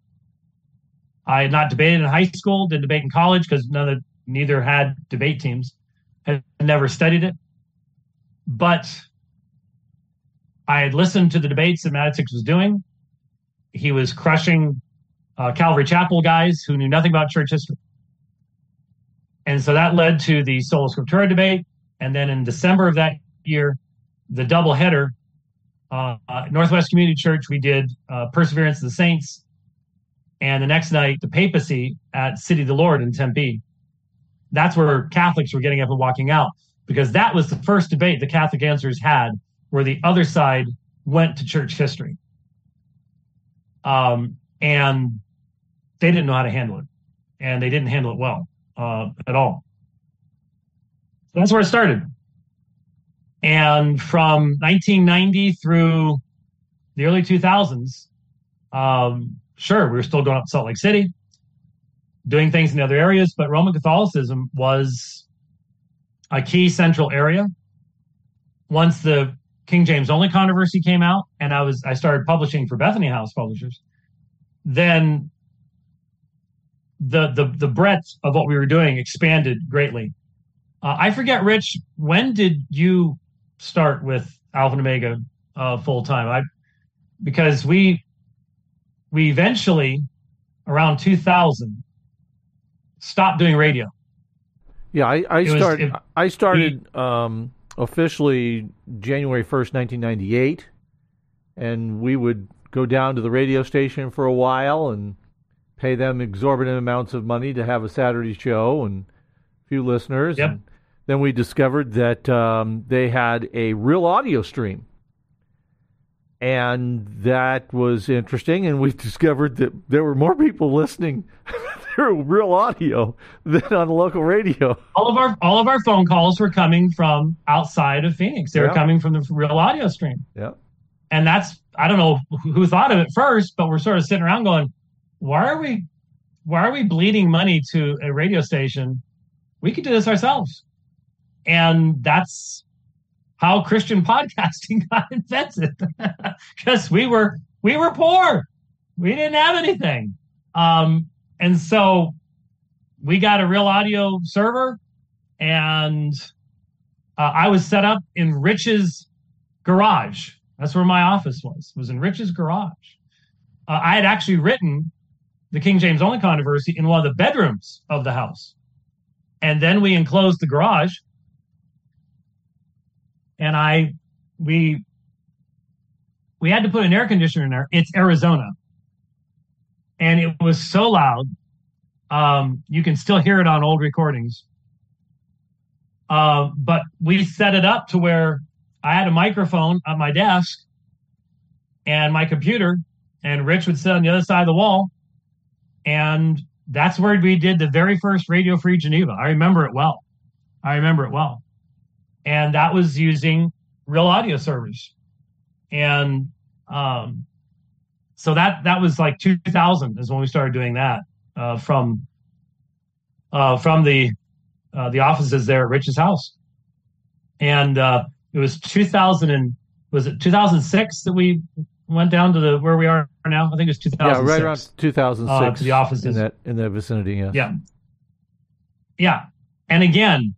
I had not debated in high school, did debate in college because neither had debate teams, had never studied it. But I had listened to the debates that Matatics was doing. He was crushing uh, Calvary Chapel guys who knew nothing about church history. And so that led to the Sola Scriptura debate. And then in December of that year, the double header, uh, uh, Northwest Community Church, we did uh, Perseverance of the Saints. And the next night, the papacy at City of the Lord in Tempe. That's where Catholics were getting up and walking out because that was the first debate the Catholic Answers had where the other side went to church history. Um, and they didn't know how to handle it, and they didn't handle it well uh, at all. So that's where it started. And from 1990 through the early 2000s, um, sure, we were still going up to Salt Lake City, doing things in other areas, but Roman Catholicism was a key central area. Once the King James only controversy came out, and I was I started publishing for Bethany House Publishers, then the the the breadth of what we were doing expanded greatly. Uh, I forget, Rich, when did you start with Alpha Omega uh, full time? I because we we eventually around 2000 stopped doing radio. Yeah, I, I started. I started um, officially January first, nineteen ninety eight, and we would go down to the radio station for a while and pay them exorbitant amounts of money to have a Saturday show and a few listeners. Yep. And then we discovered that um, they had a real audio stream. And that was interesting. And we discovered that there were more people listening through real audio than on local radio. All of our all of our phone calls were coming from outside of Phoenix. They were coming from the real audio stream. Yeah. And that's I don't know who thought of it first, but we're sort of sitting around going, why are we why are we bleeding money to a radio station? We could do this ourselves. And that's how Christian podcasting got invented. Because we were we were poor. We didn't have anything. Um, and so we got a real audio server and uh, I was set up in Rich's garage. That's where my office was. Was in Rich's garage. Uh, I had actually written the King James only controversy in one of the bedrooms of the house. And then we enclosed the garage. And I, we, we had to put an air conditioner in there. It's Arizona. And it was so loud. Um, you can still hear it on old recordings. Uh, but we set it up to where I had a microphone on my desk and my computer, and Rich would sit on the other side of the wall. And that's where we did the very first Radio Free Geneva. I remember it well. I remember it well. And that was using real audio servers. And um, so that that was like 2000 is when we started doing that uh, from uh, from the uh, the offices there at Rich's house. And uh, it was 2000 and was it 2006 that we went down to the where we are now. I think it was 2006. Yeah, right around 2006. Uh, the offices in that in that vicinity. Yeah. Yeah. Yeah, and again,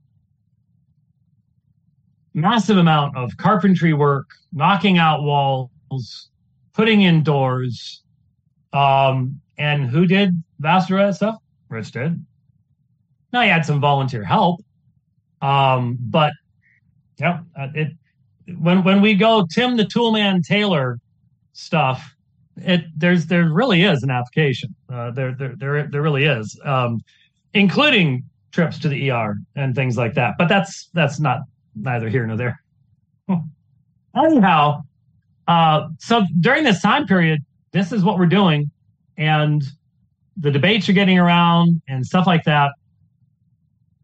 massive amount of carpentry work, knocking out walls, putting in doors. Um, and who did vast of stuff? Rich did. Now he had some volunteer help, um, but yeah, it when when we go Tim the Toolman Taylor stuff, it there's there really is an application. Uh, there there there there really is, um, including trips to the ER and things like that. But that's that's not neither here nor there. Anyhow, uh, so during this time period, this is what we're doing, and the debates are getting around and stuff like that.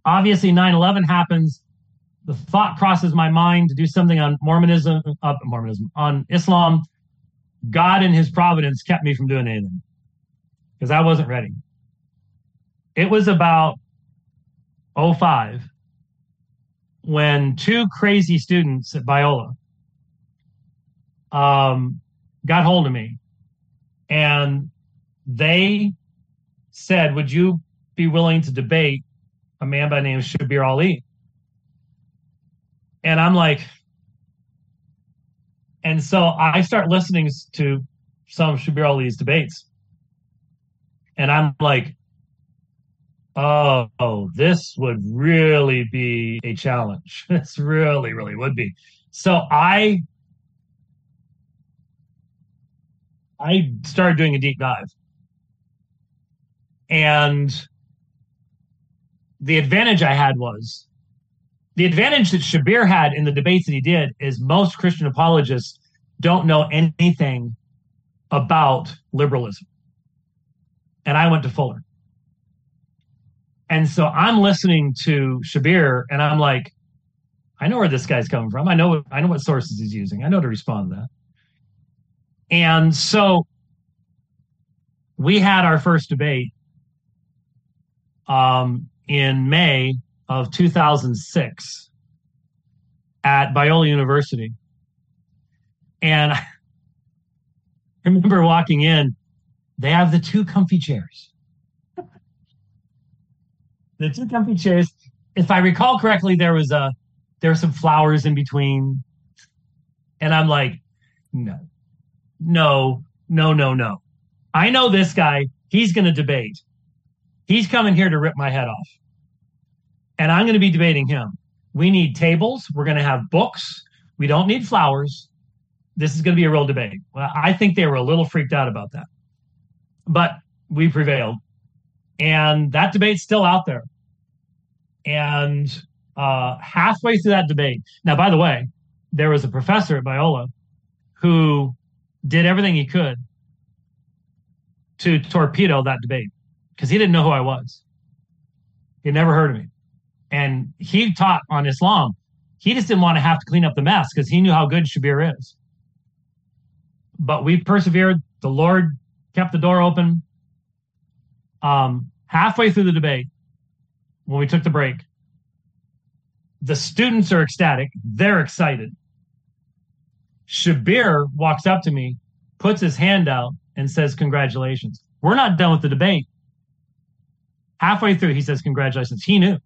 Obviously, 9/11 happens. The thought crosses my mind to do something on Mormonism, uh, Mormonism on Islam God in his providence kept me from doing anything because I wasn't ready. It was about 05 when two crazy students at Biola um, got hold of me and they said, Would you be willing to debate a man by name Shabir Ally? And I'm like, and so I start listening to some of Shabir Ally's debates. And I'm like, oh, this would really be a challenge. This really, really would be. So I I started doing a deep dive. And the advantage I had was the advantage that Shabir had in the debates that he did is most Christian apologists don't know anything about liberalism. And I went to Fuller. And so I'm listening to Shabir and I'm like, I know where this guy's coming from. I know I know what sources he's using. I know to respond to that. And so we had our first debate um, in May of 2006 at Biola University. And I remember walking in, they have the two comfy chairs. the two comfy chairs. If I recall correctly, there was a there were some flowers in between. And I'm like, no, no, no, no, no. I know this guy. He's going to debate. He's coming here to rip my head off and I'm going to be debating him. We need tables. We're going to have books. We don't need flowers. This is going to be a real debate. Well, I think they were a little freaked out about that, but we prevailed, and that debate's still out there. And uh, halfway through that debate, now, by the way, there was a professor at Biola who did everything he could to torpedo that debate because he didn't know who I was. He never heard of me and he taught on Islam. He just didn't want to have to clean up the mess because he knew how good Shabir is. But we persevered. The Lord kept the door open. Um, halfway through the debate, when we took the break, the students are ecstatic. They're excited. Shabir walks up to me, puts his hand out, and says, Congratulations. We're not done with the debate. Halfway through, he says, Congratulations. He knew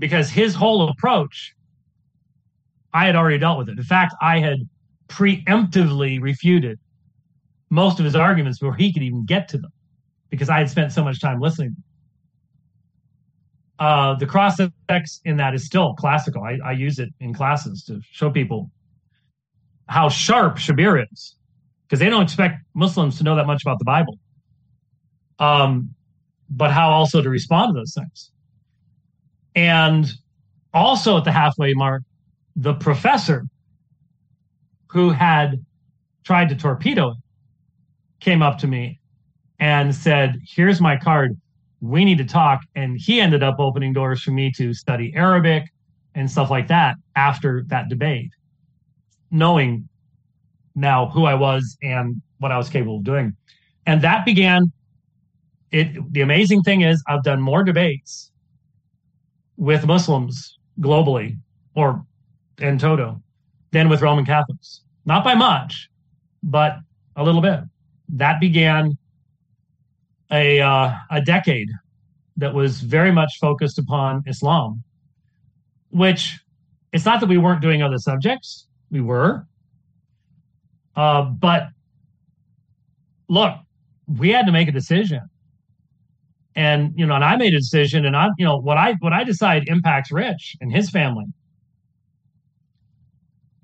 because his whole approach, I had already dealt with it. In fact, I had preemptively refuted most of his arguments before he could even get to them because I had spent so much time listening. Uh, the cross effects in that is still classical. I, I use it in classes to show people how sharp Shabir is because they don't expect Muslims to know that much about the Bible. Um, but how also to respond to those things. And also at the halfway mark, the professor who had tried to torpedo it came up to me and said, Here's my card. We need to talk. And he ended up opening doors for me to study Arabic and stuff like that after that debate, knowing now who I was and what I was capable of doing. And that began it the amazing thing is I've done more debates with Muslims globally or in toto than with Roman Catholics. Not by much, but a little bit. That began a uh, a decade that was very much focused upon Islam, which it's not that we weren't doing other subjects, we were. Uh, but look, we had to make a decision. And you know and i made a decision and i you know what i what i decide impacts rich and his family.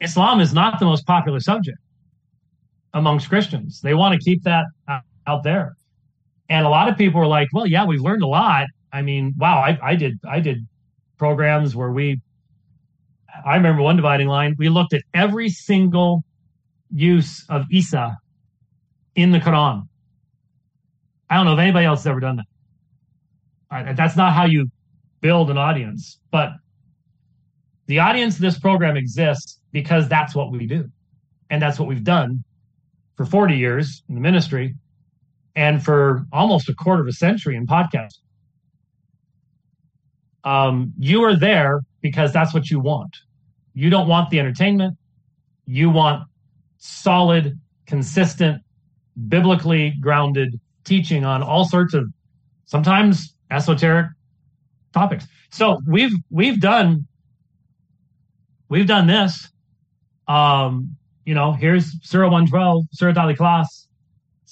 Islam is not the most popular subject amongst christians. They want to keep that out there and a lot of people were like well yeah we've learned a lot. I mean wow i, I did i did programs where we i remember one dividing line we looked at every single use of isa in the quran. I don't know if anybody else has ever done that. That's not how you build an audience, but the audience of this program exists because that's what we do. And that's what we've done for 40 years in the ministry and for almost a quarter of a century in podcast. Um, you are there because that's what you want. You don't want the entertainment. You want solid, consistent, biblically grounded teaching on all sorts of sometimes esoteric topics. So we've we've done we've done this. Um, you know, here's Surah 112, Surah Al Ikhlas.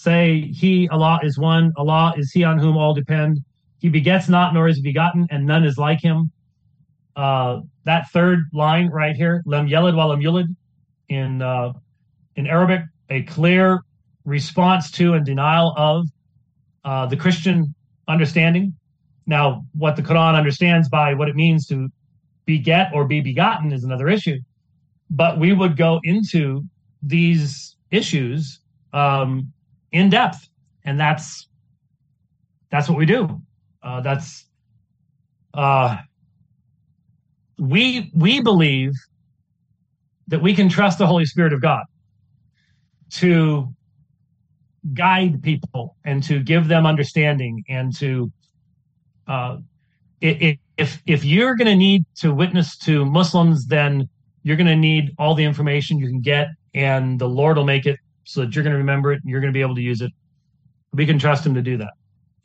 Say he, Allah is one, Allah is he on whom all depend. He begets not, nor is begotten, and none is like him. Uh, that third line right here, Lam Yalid wa Lam Yulid, in uh, in Arabic, a clear response to and denial of uh, the Christian understanding now, what the Quran understands by what it means to beget or be begotten is another issue. But we would go into these issues um, in depth, and that's that's what we do. Uh, that's uh, we we believe that we can trust the Holy Spirit of God to guide people and to give them understanding and to uh, if if you're going to need to witness to Muslims, then you're going to need all the information you can get, and the Lord will make it so that you're going to remember it and you're going to be able to use it. We can trust Him to do that,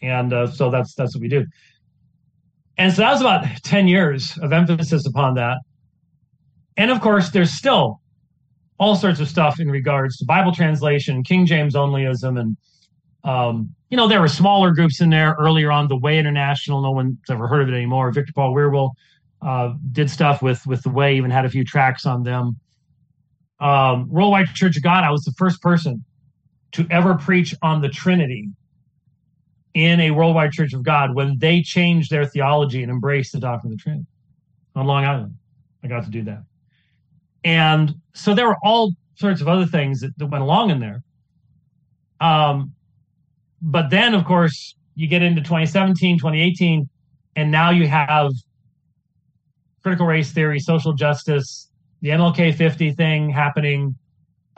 and uh, so that's that's what we do. And so that was about ten years of emphasis upon that. And of course, there's still all sorts of stuff in regards to Bible translation, King James onlyism, and um, you know, there were smaller groups in there earlier on. The Way International, no one's ever heard of it anymore. Victor Paul Wierwille uh, did stuff with with the Way, even had a few tracts on them. Um, Worldwide Church of God, I was the first person to ever preach on the Trinity in a Worldwide Church of God when they changed their theology and embraced the doctrine of the Trinity on Long Island. I got to do that. And so there were all sorts of other things that, that went along in there. Um, but then, of course, you get into 2017, 2018, and now you have critical race theory, social justice, the MLK 50 thing happening.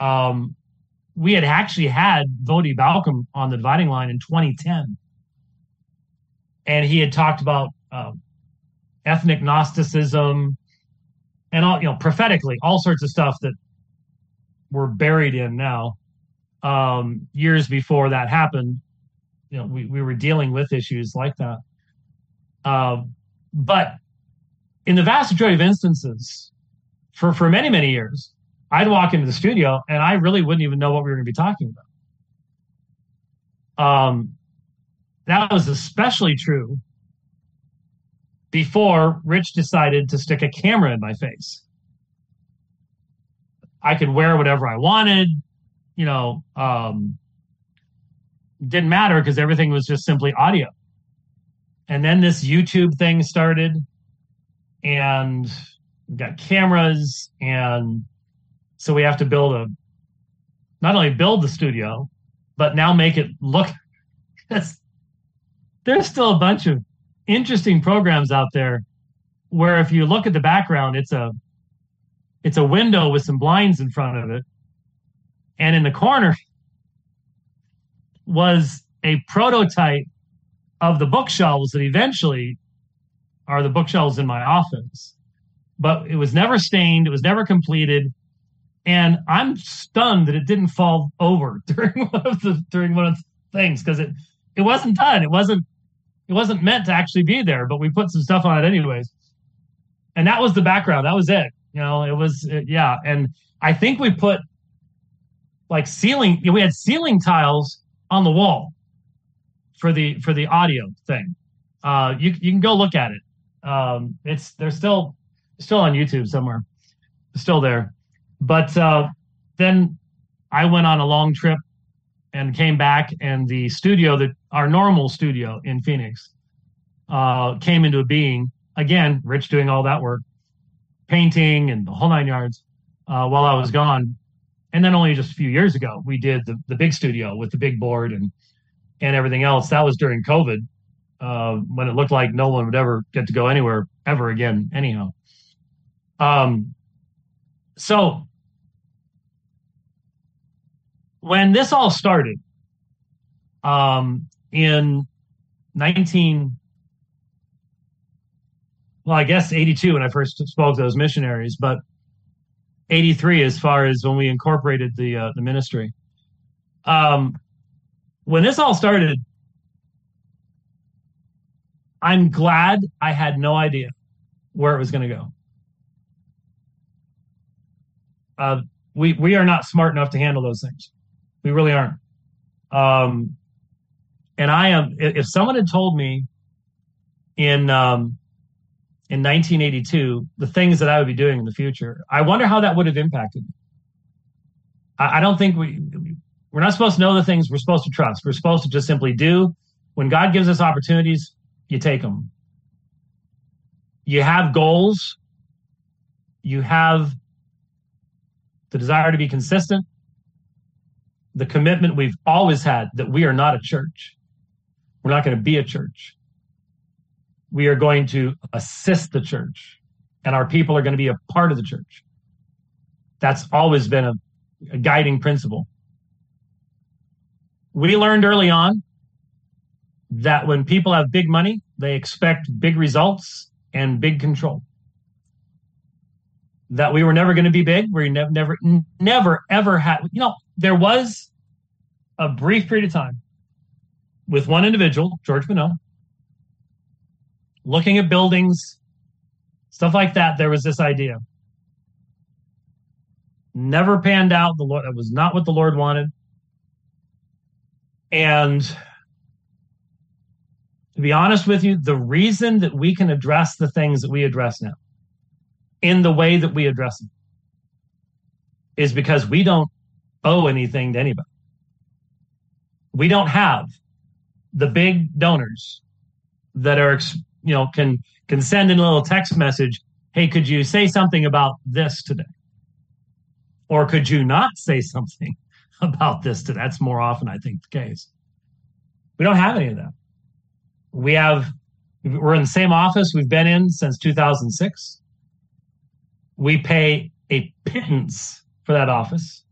Um, we had actually had Voddie Baucham on the dividing line in 2010. And he had talked about um, ethnic Gnosticism and all, you know, prophetically, all sorts of stuff that we're buried in now. Um, years before that happened you know we, we were dealing with issues like that um, but in the vast majority of instances for for many many years i'd walk into the studio and i really wouldn't even know what we were going to be talking about um, that was especially true before Rich decided to stick a camera in my face. I could wear whatever I wanted, you know, um, didn't matter because everything was just simply audio. And then this YouTube thing started, and we got cameras, and so we have to build a not only build the studio, but now make it look. there's still a bunch of interesting programs out there where if you look at the background, it's a it's a window with some blinds in front of it, and in the corner was a prototype of the bookshelves that eventually are the bookshelves in my office. But it was never stained, it was never completed. And I'm stunned that it didn't fall over during one of the during one of the things because it it wasn't done. It wasn't it wasn't meant to actually be there, but we put some stuff on it anyways. And that was the background. That was it. You know, it was it, yeah. And I think we put like ceiling. We had ceiling tiles on the wall for the for the audio thing. Uh, you you can go look at it. Um, it's they're still still on YouTube somewhere, still there. But uh, then I went on a long trip and came back, and the studio that our normal studio in Phoenix uh, came into being. Again, Rich doing all that work, painting and the whole nine yards uh, while I was gone. And then only just a few years ago, we did the, the big studio with the big board and and everything else. That was during COVID, uh, when it looked like no one would ever get to go anywhere ever again. Anyhow, um, so when this all started, um, in 19 well i guess 82 when i first spoke to those missionaries but 83 as far as when we incorporated the uh, the ministry. Um when this all started i'm glad i had no idea where it was going to go uh we we are not smart enough to handle those things we really aren't um and I am. If someone had told me in um, in 1982 the things that I would be doing in the future, I wonder how that would have impacted. Me. I, I don't think we we're not supposed to know the things we're supposed to trust. We're supposed to just simply do. When God gives us opportunities, you take them. You have goals. You have the desire to be consistent, the commitment we've always had that we are not a church. We're not going to be a church. We are going to assist the church, and our people are going to be a part of the church. That's always been a, a guiding principle. We learned early on that when people have big money, they expect big results and big control. That we were never going to be big. We never, never, never, ever had. You know, there was a brief period of time with one individual, George Minot, looking at buildings, stuff like that. There was this idea. Never panned out. The Lord that was not what the Lord wanted. And to be honest with you, the reason that we can address the things that we address now in the way that we address them is because we don't owe anything to anybody. We don't have the big donors that are you know can can send in a little text message hey could you say something about this today? Or could you not say something about this today? That's more often i think the case. We don't have any of that. We have we're in the same office we've been in since 2006 we pay a pittance for that office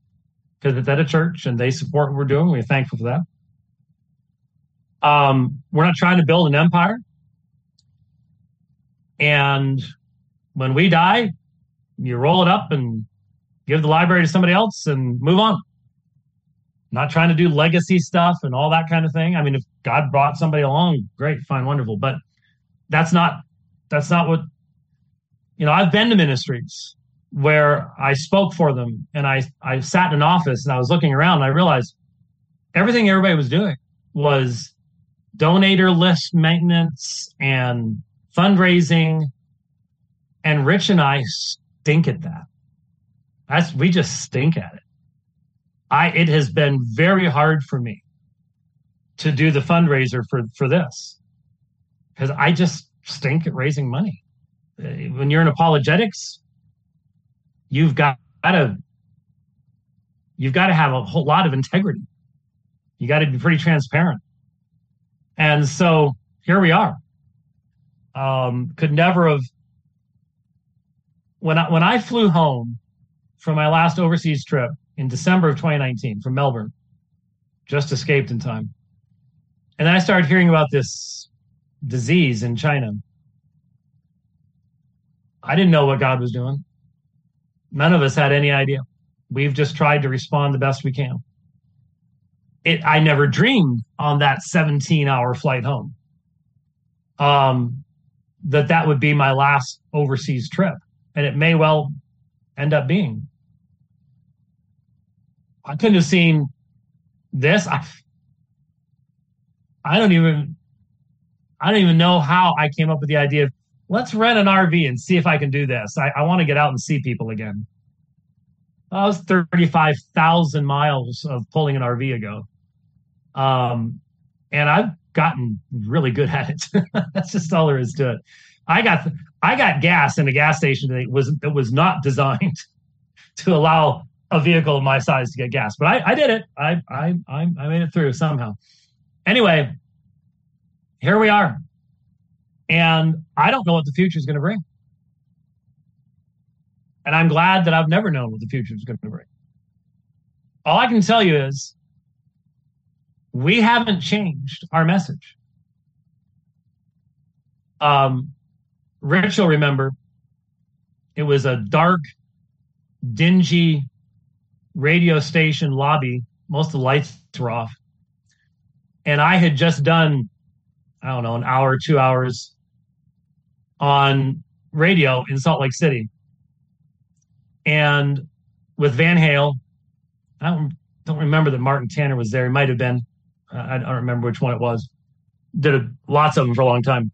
because it's at a church and they support what we're doing we're thankful for that um, we're not trying to build an empire. And when we die, you roll it up and give the library to somebody else and move on. Not trying to do legacy stuff and all that kind of thing. I mean, if God brought somebody along, great, fine, wonderful. But that's not that's not what you know. I've been to ministries where I spoke for them and I I sat in an office and I was looking around and I realized everything everybody was doing was donator list maintenance and fundraising, and Rich and I stink at that. That's we just stink at it. I it has been very hard for me to do the fundraiser for for this because I just stink at raising money. Uh, when you're in apologetics, you've got to you've got to have a whole lot of integrity. You got to be pretty transparent. And so here we are. Um, could never have when I when I flew home from my last overseas trip in December of 2019 from Melbourne, just escaped in time. And then I started hearing about this disease in China. I didn't know what God was doing. None of us had any idea. We've just tried to respond the best we can. It, I never dreamed on that 17 hour flight home um, that that would be my last overseas trip. And it may well end up being. I couldn't have seen this. I, I don't even I don't even know how I came up with the idea of let's rent an RV and see if I can do this. I, I want to get out and see people again. That was 35,000 miles of pulling an RV ago. Um, and I've gotten really good at it. That's just all there is to it. I got I got gas in a gas station that was that was not designed to allow a vehicle of my size to get gas, but I, I did it. I, I I I made it through somehow. Anyway, here we are. And I don't know what the future is going to bring. And I'm glad that I've never known what the future is going to bring. All I can tell you is we haven't changed our message. Um, Rich will remember it was a dark, dingy radio station lobby. Most of the lights were off. And I had just done I don't know, an hour, two hours on radio in Salt Lake City. And with Van Hale, I don't, don't remember that Martin Tanner was there. He might have been. I, I don't remember which one it was. Did a, lots of them for a long time.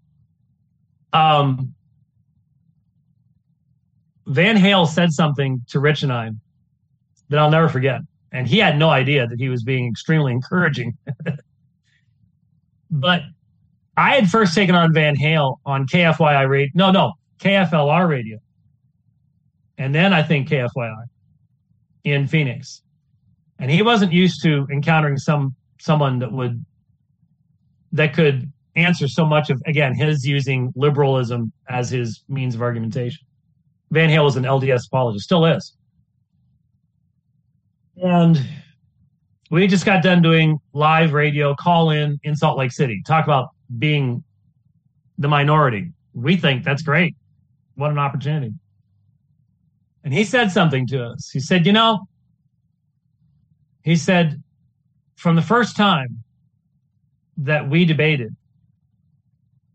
Um, Van Hale said something to Rich and I that I'll never forget. And he had no idea that he was being extremely encouraging. but I had first taken on Van Hale on KFYI radio. No, no, KFLR radio. And then I think KFYI in Phoenix. And he wasn't used to encountering some someone that would that could answer so much of again his using liberalism as his means of argumentation. Van Hale was an LDS apologist, still is. And we just got done doing live radio call in in Salt Lake City. Talk about being the minority. We think that's great. What an opportunity. And he said something to us. He said, You know, he said, from the first time that we debated,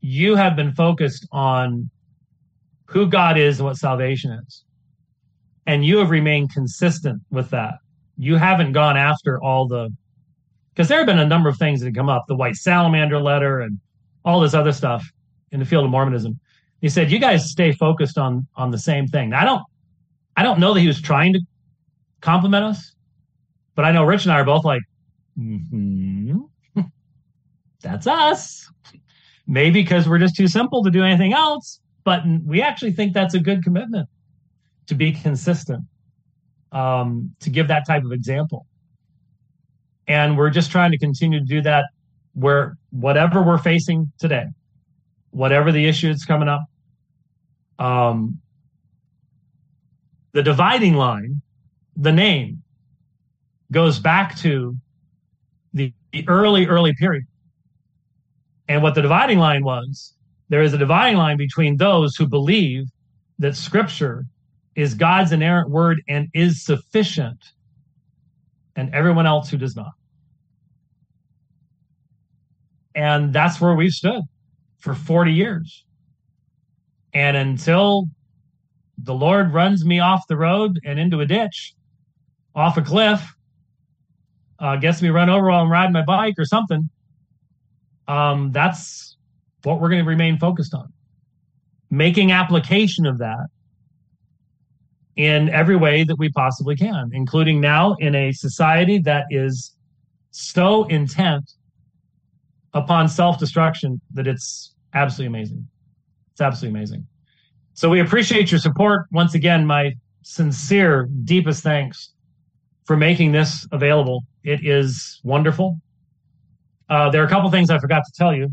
you have been focused on who God is and what salvation is. And you have remained consistent with that. You haven't gone after all the because there have been a number of things that have come up the white salamander letter and all this other stuff in the field of mormonism. He said you guys stay focused on on the same thing. Now, i don't i don't know that he was trying to compliment us but i know rich and i are both like mm-hmm. that's us. Maybe because we're just too simple to do anything else but we actually think that's a good commitment to be consistent um, to give that type of example and we're just trying to continue to do that where whatever we're facing today, whatever the issue that's coming up, um, the dividing line, the name, goes back to the, the early, early period. And what the dividing line was, there is a dividing line between those who believe that scripture is God's inerrant word and is sufficient, and everyone else who does not. And that's where we've stood for 40 years. And until the Lord runs me off the road and into a ditch, off a cliff, uh, gets me run over while I'm riding my bike or something, um, that's what we're going to remain focused on. making application of that in every way that we possibly can, including now in a society that is so intent upon self destruction that it's absolutely amazing. It's absolutely amazing. So we appreciate your support. Once again, my sincere, deepest thanks for making this available. It is wonderful. Uh, there are a couple things I forgot to tell you.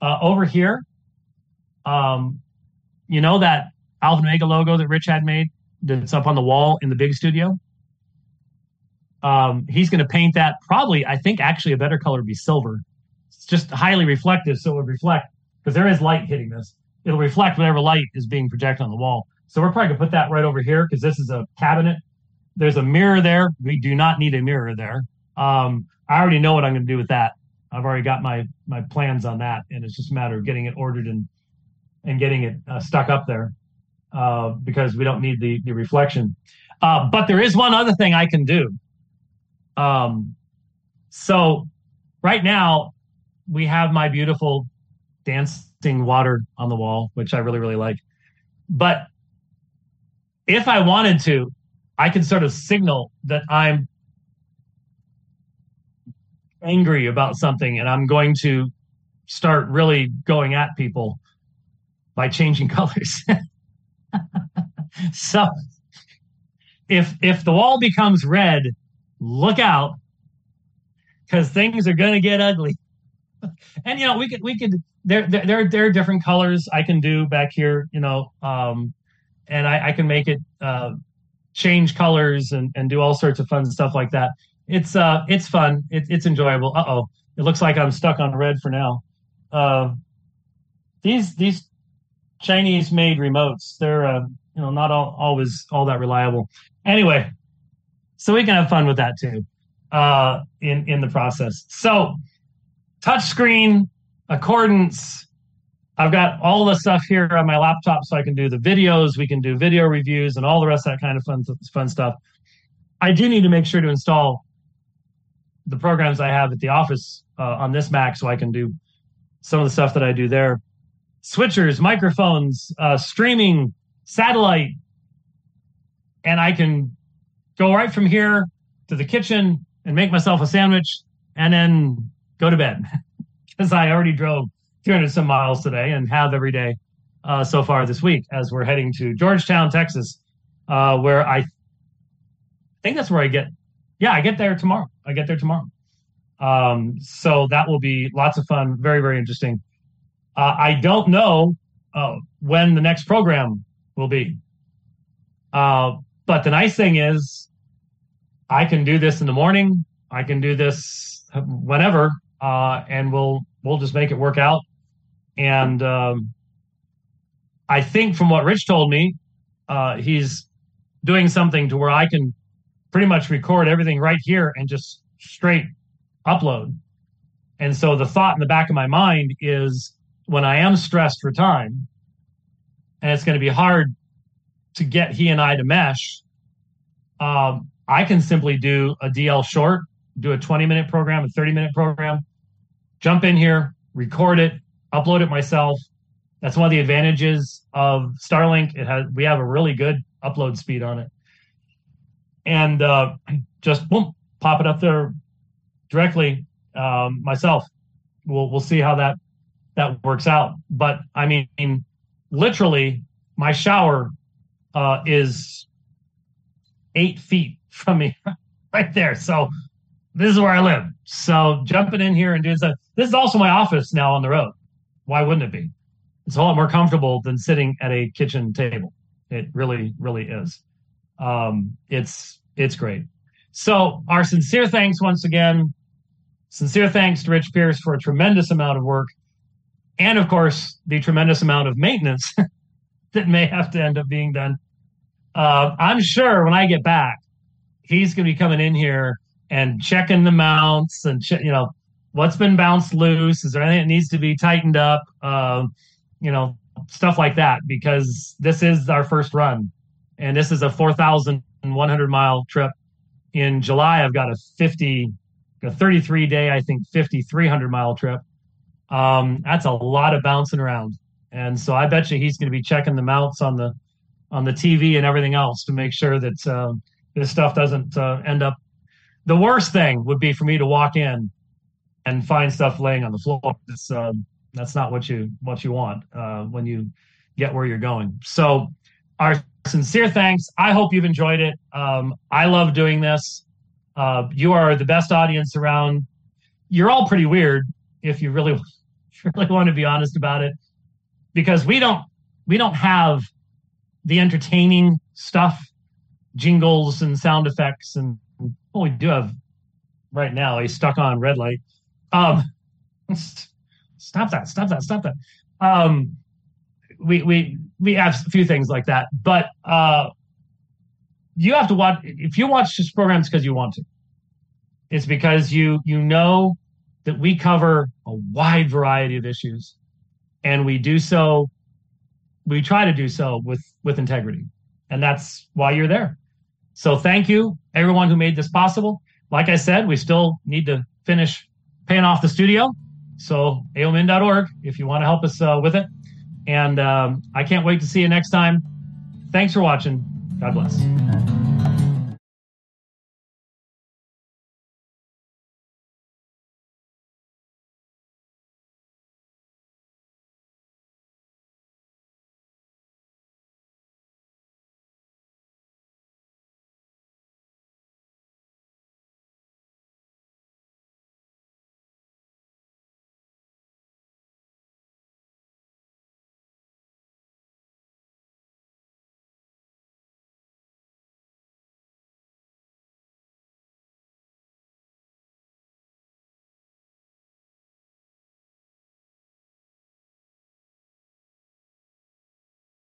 Uh, over here, um, you know that Alpha Omega logo that Rich had made that's up on the wall in the big studio? Um, he's going to paint that probably, I think actually a better color would be silver. It's just highly reflective, so it would reflect because there is light hitting this. It'll reflect whatever light is being projected on the wall. So we're probably going to put that right over here because this is a cabinet. There's a mirror there. We do not need a mirror there. Um, I already know what I'm going to do with that. I've already got my my plans on that, and it's just a matter of getting it ordered and and getting it uh, stuck up there uh, because we don't need the the reflection. Uh, but there is one other thing I can do. Um, so right now we have my beautiful dancing water on the wall, which I really, really like. But if I wanted to, I can sort of signal that I'm angry about something and I'm going to start really going at people by changing colors. so if if the wall becomes red, look out because things are going to get ugly. and you know, we could we could there there there are different colors I can do back here, you know, um, and I, I can make it uh, change colors and and do all sorts of fun stuff like that. It's uh it's fun. It, it's enjoyable. Uh oh, it looks like I'm stuck on red for now. Uh, these these Chinese made remotes, they're uh, you know not all, always all that reliable. Anyway, so we can have fun with that too uh, in in the process. So touchscreen accordance. I've got all the stuff here on my laptop, so I can do the videos. We can do video reviews and all the rest of that kind of fun fun stuff. I do need to make sure to install the programs I have at the office uh, on this Mac, so I can do some of the stuff that I do there. Switchers, microphones, uh, streaming, satellite, and I can go right from here to the kitchen and make myself a sandwich and then go to bed because I already drove 300 some miles today and have every day uh, so far this week as we're heading to Georgetown, Texas, uh, where I think that's where I get. Yeah, I get there tomorrow. I get there tomorrow. Um, so that will be lots of fun. Very, very interesting. Uh, I don't know uh, when the next program will be. Uh, but the nice thing is, I can do this in the morning. I can do this whenever, uh, and we'll we'll just make it work out. And um, I think from what Rich told me, uh, he's doing something to where I can pretty much record everything right here and just straight upload. And so the thought in the back of my mind is when I am stressed for time, and it's going to be hard to get he and I to mesh, um, I can simply do a DL short, do a 20 minute program, a 30 minute program, jump in here, record it, upload it myself. That's one of the advantages of Starlink. It has we have a really good upload speed on it, and uh, just boom, pop it up there directly um, myself. We'll we'll see how that that works out. But I mean, literally, my shower uh, is eight feet from me right there. So this is where I live. So jumping in here and doing stuff. This is also my office now on the road. Why wouldn't it be? It's a lot more comfortable than sitting at a kitchen table. It really, really is. Um, it's it's great. So our sincere thanks once again. Sincere thanks to Rich Pierce for a tremendous amount of work, and of course the tremendous amount of maintenance that may have to end up being done. Uh, I'm sure when I get back, he's going to be coming in here and checking the mounts and you know what's been bounced loose. Is there anything that needs to be tightened up? Uh, you know stuff like that because this is our first run, and this is a 4,100 mile trip. In July, I've got a 50, a 33 day, I think 5,300 mile trip. Um, that's a lot of bouncing around. and so I bet you he's going to be checking the mounts on the on the TV and everything else to make sure that uh, this stuff doesn't uh, end up. The worst thing would be for me to walk in and find stuff laying on the floor. Uh, that's not what you what you want uh, when you get where you're going. So, our sincere thanks. I hope you've enjoyed it. Um, I love doing this. Uh, you are the best audience around. You're all pretty weird if you really really want to be honest about it, because we don't we don't have the entertaining stuff, jingles and sound effects, and well, we do have right now a stuck on red light. Um, stop that! Stop that! Stop that! Um, we we we have a few things like that, but uh, you have to watch. If you watch this program, because you want to. It's because you you know that we cover a wide variety of issues, and we do so. We try to do so with with integrity, and that's why you're there. So thank you, everyone who made this possible. Like I said, we still need to finish paying off the studio. So aomin.org if you want to help us uh, with it. And um, I can't wait to see you next time. Thanks for watching. God bless.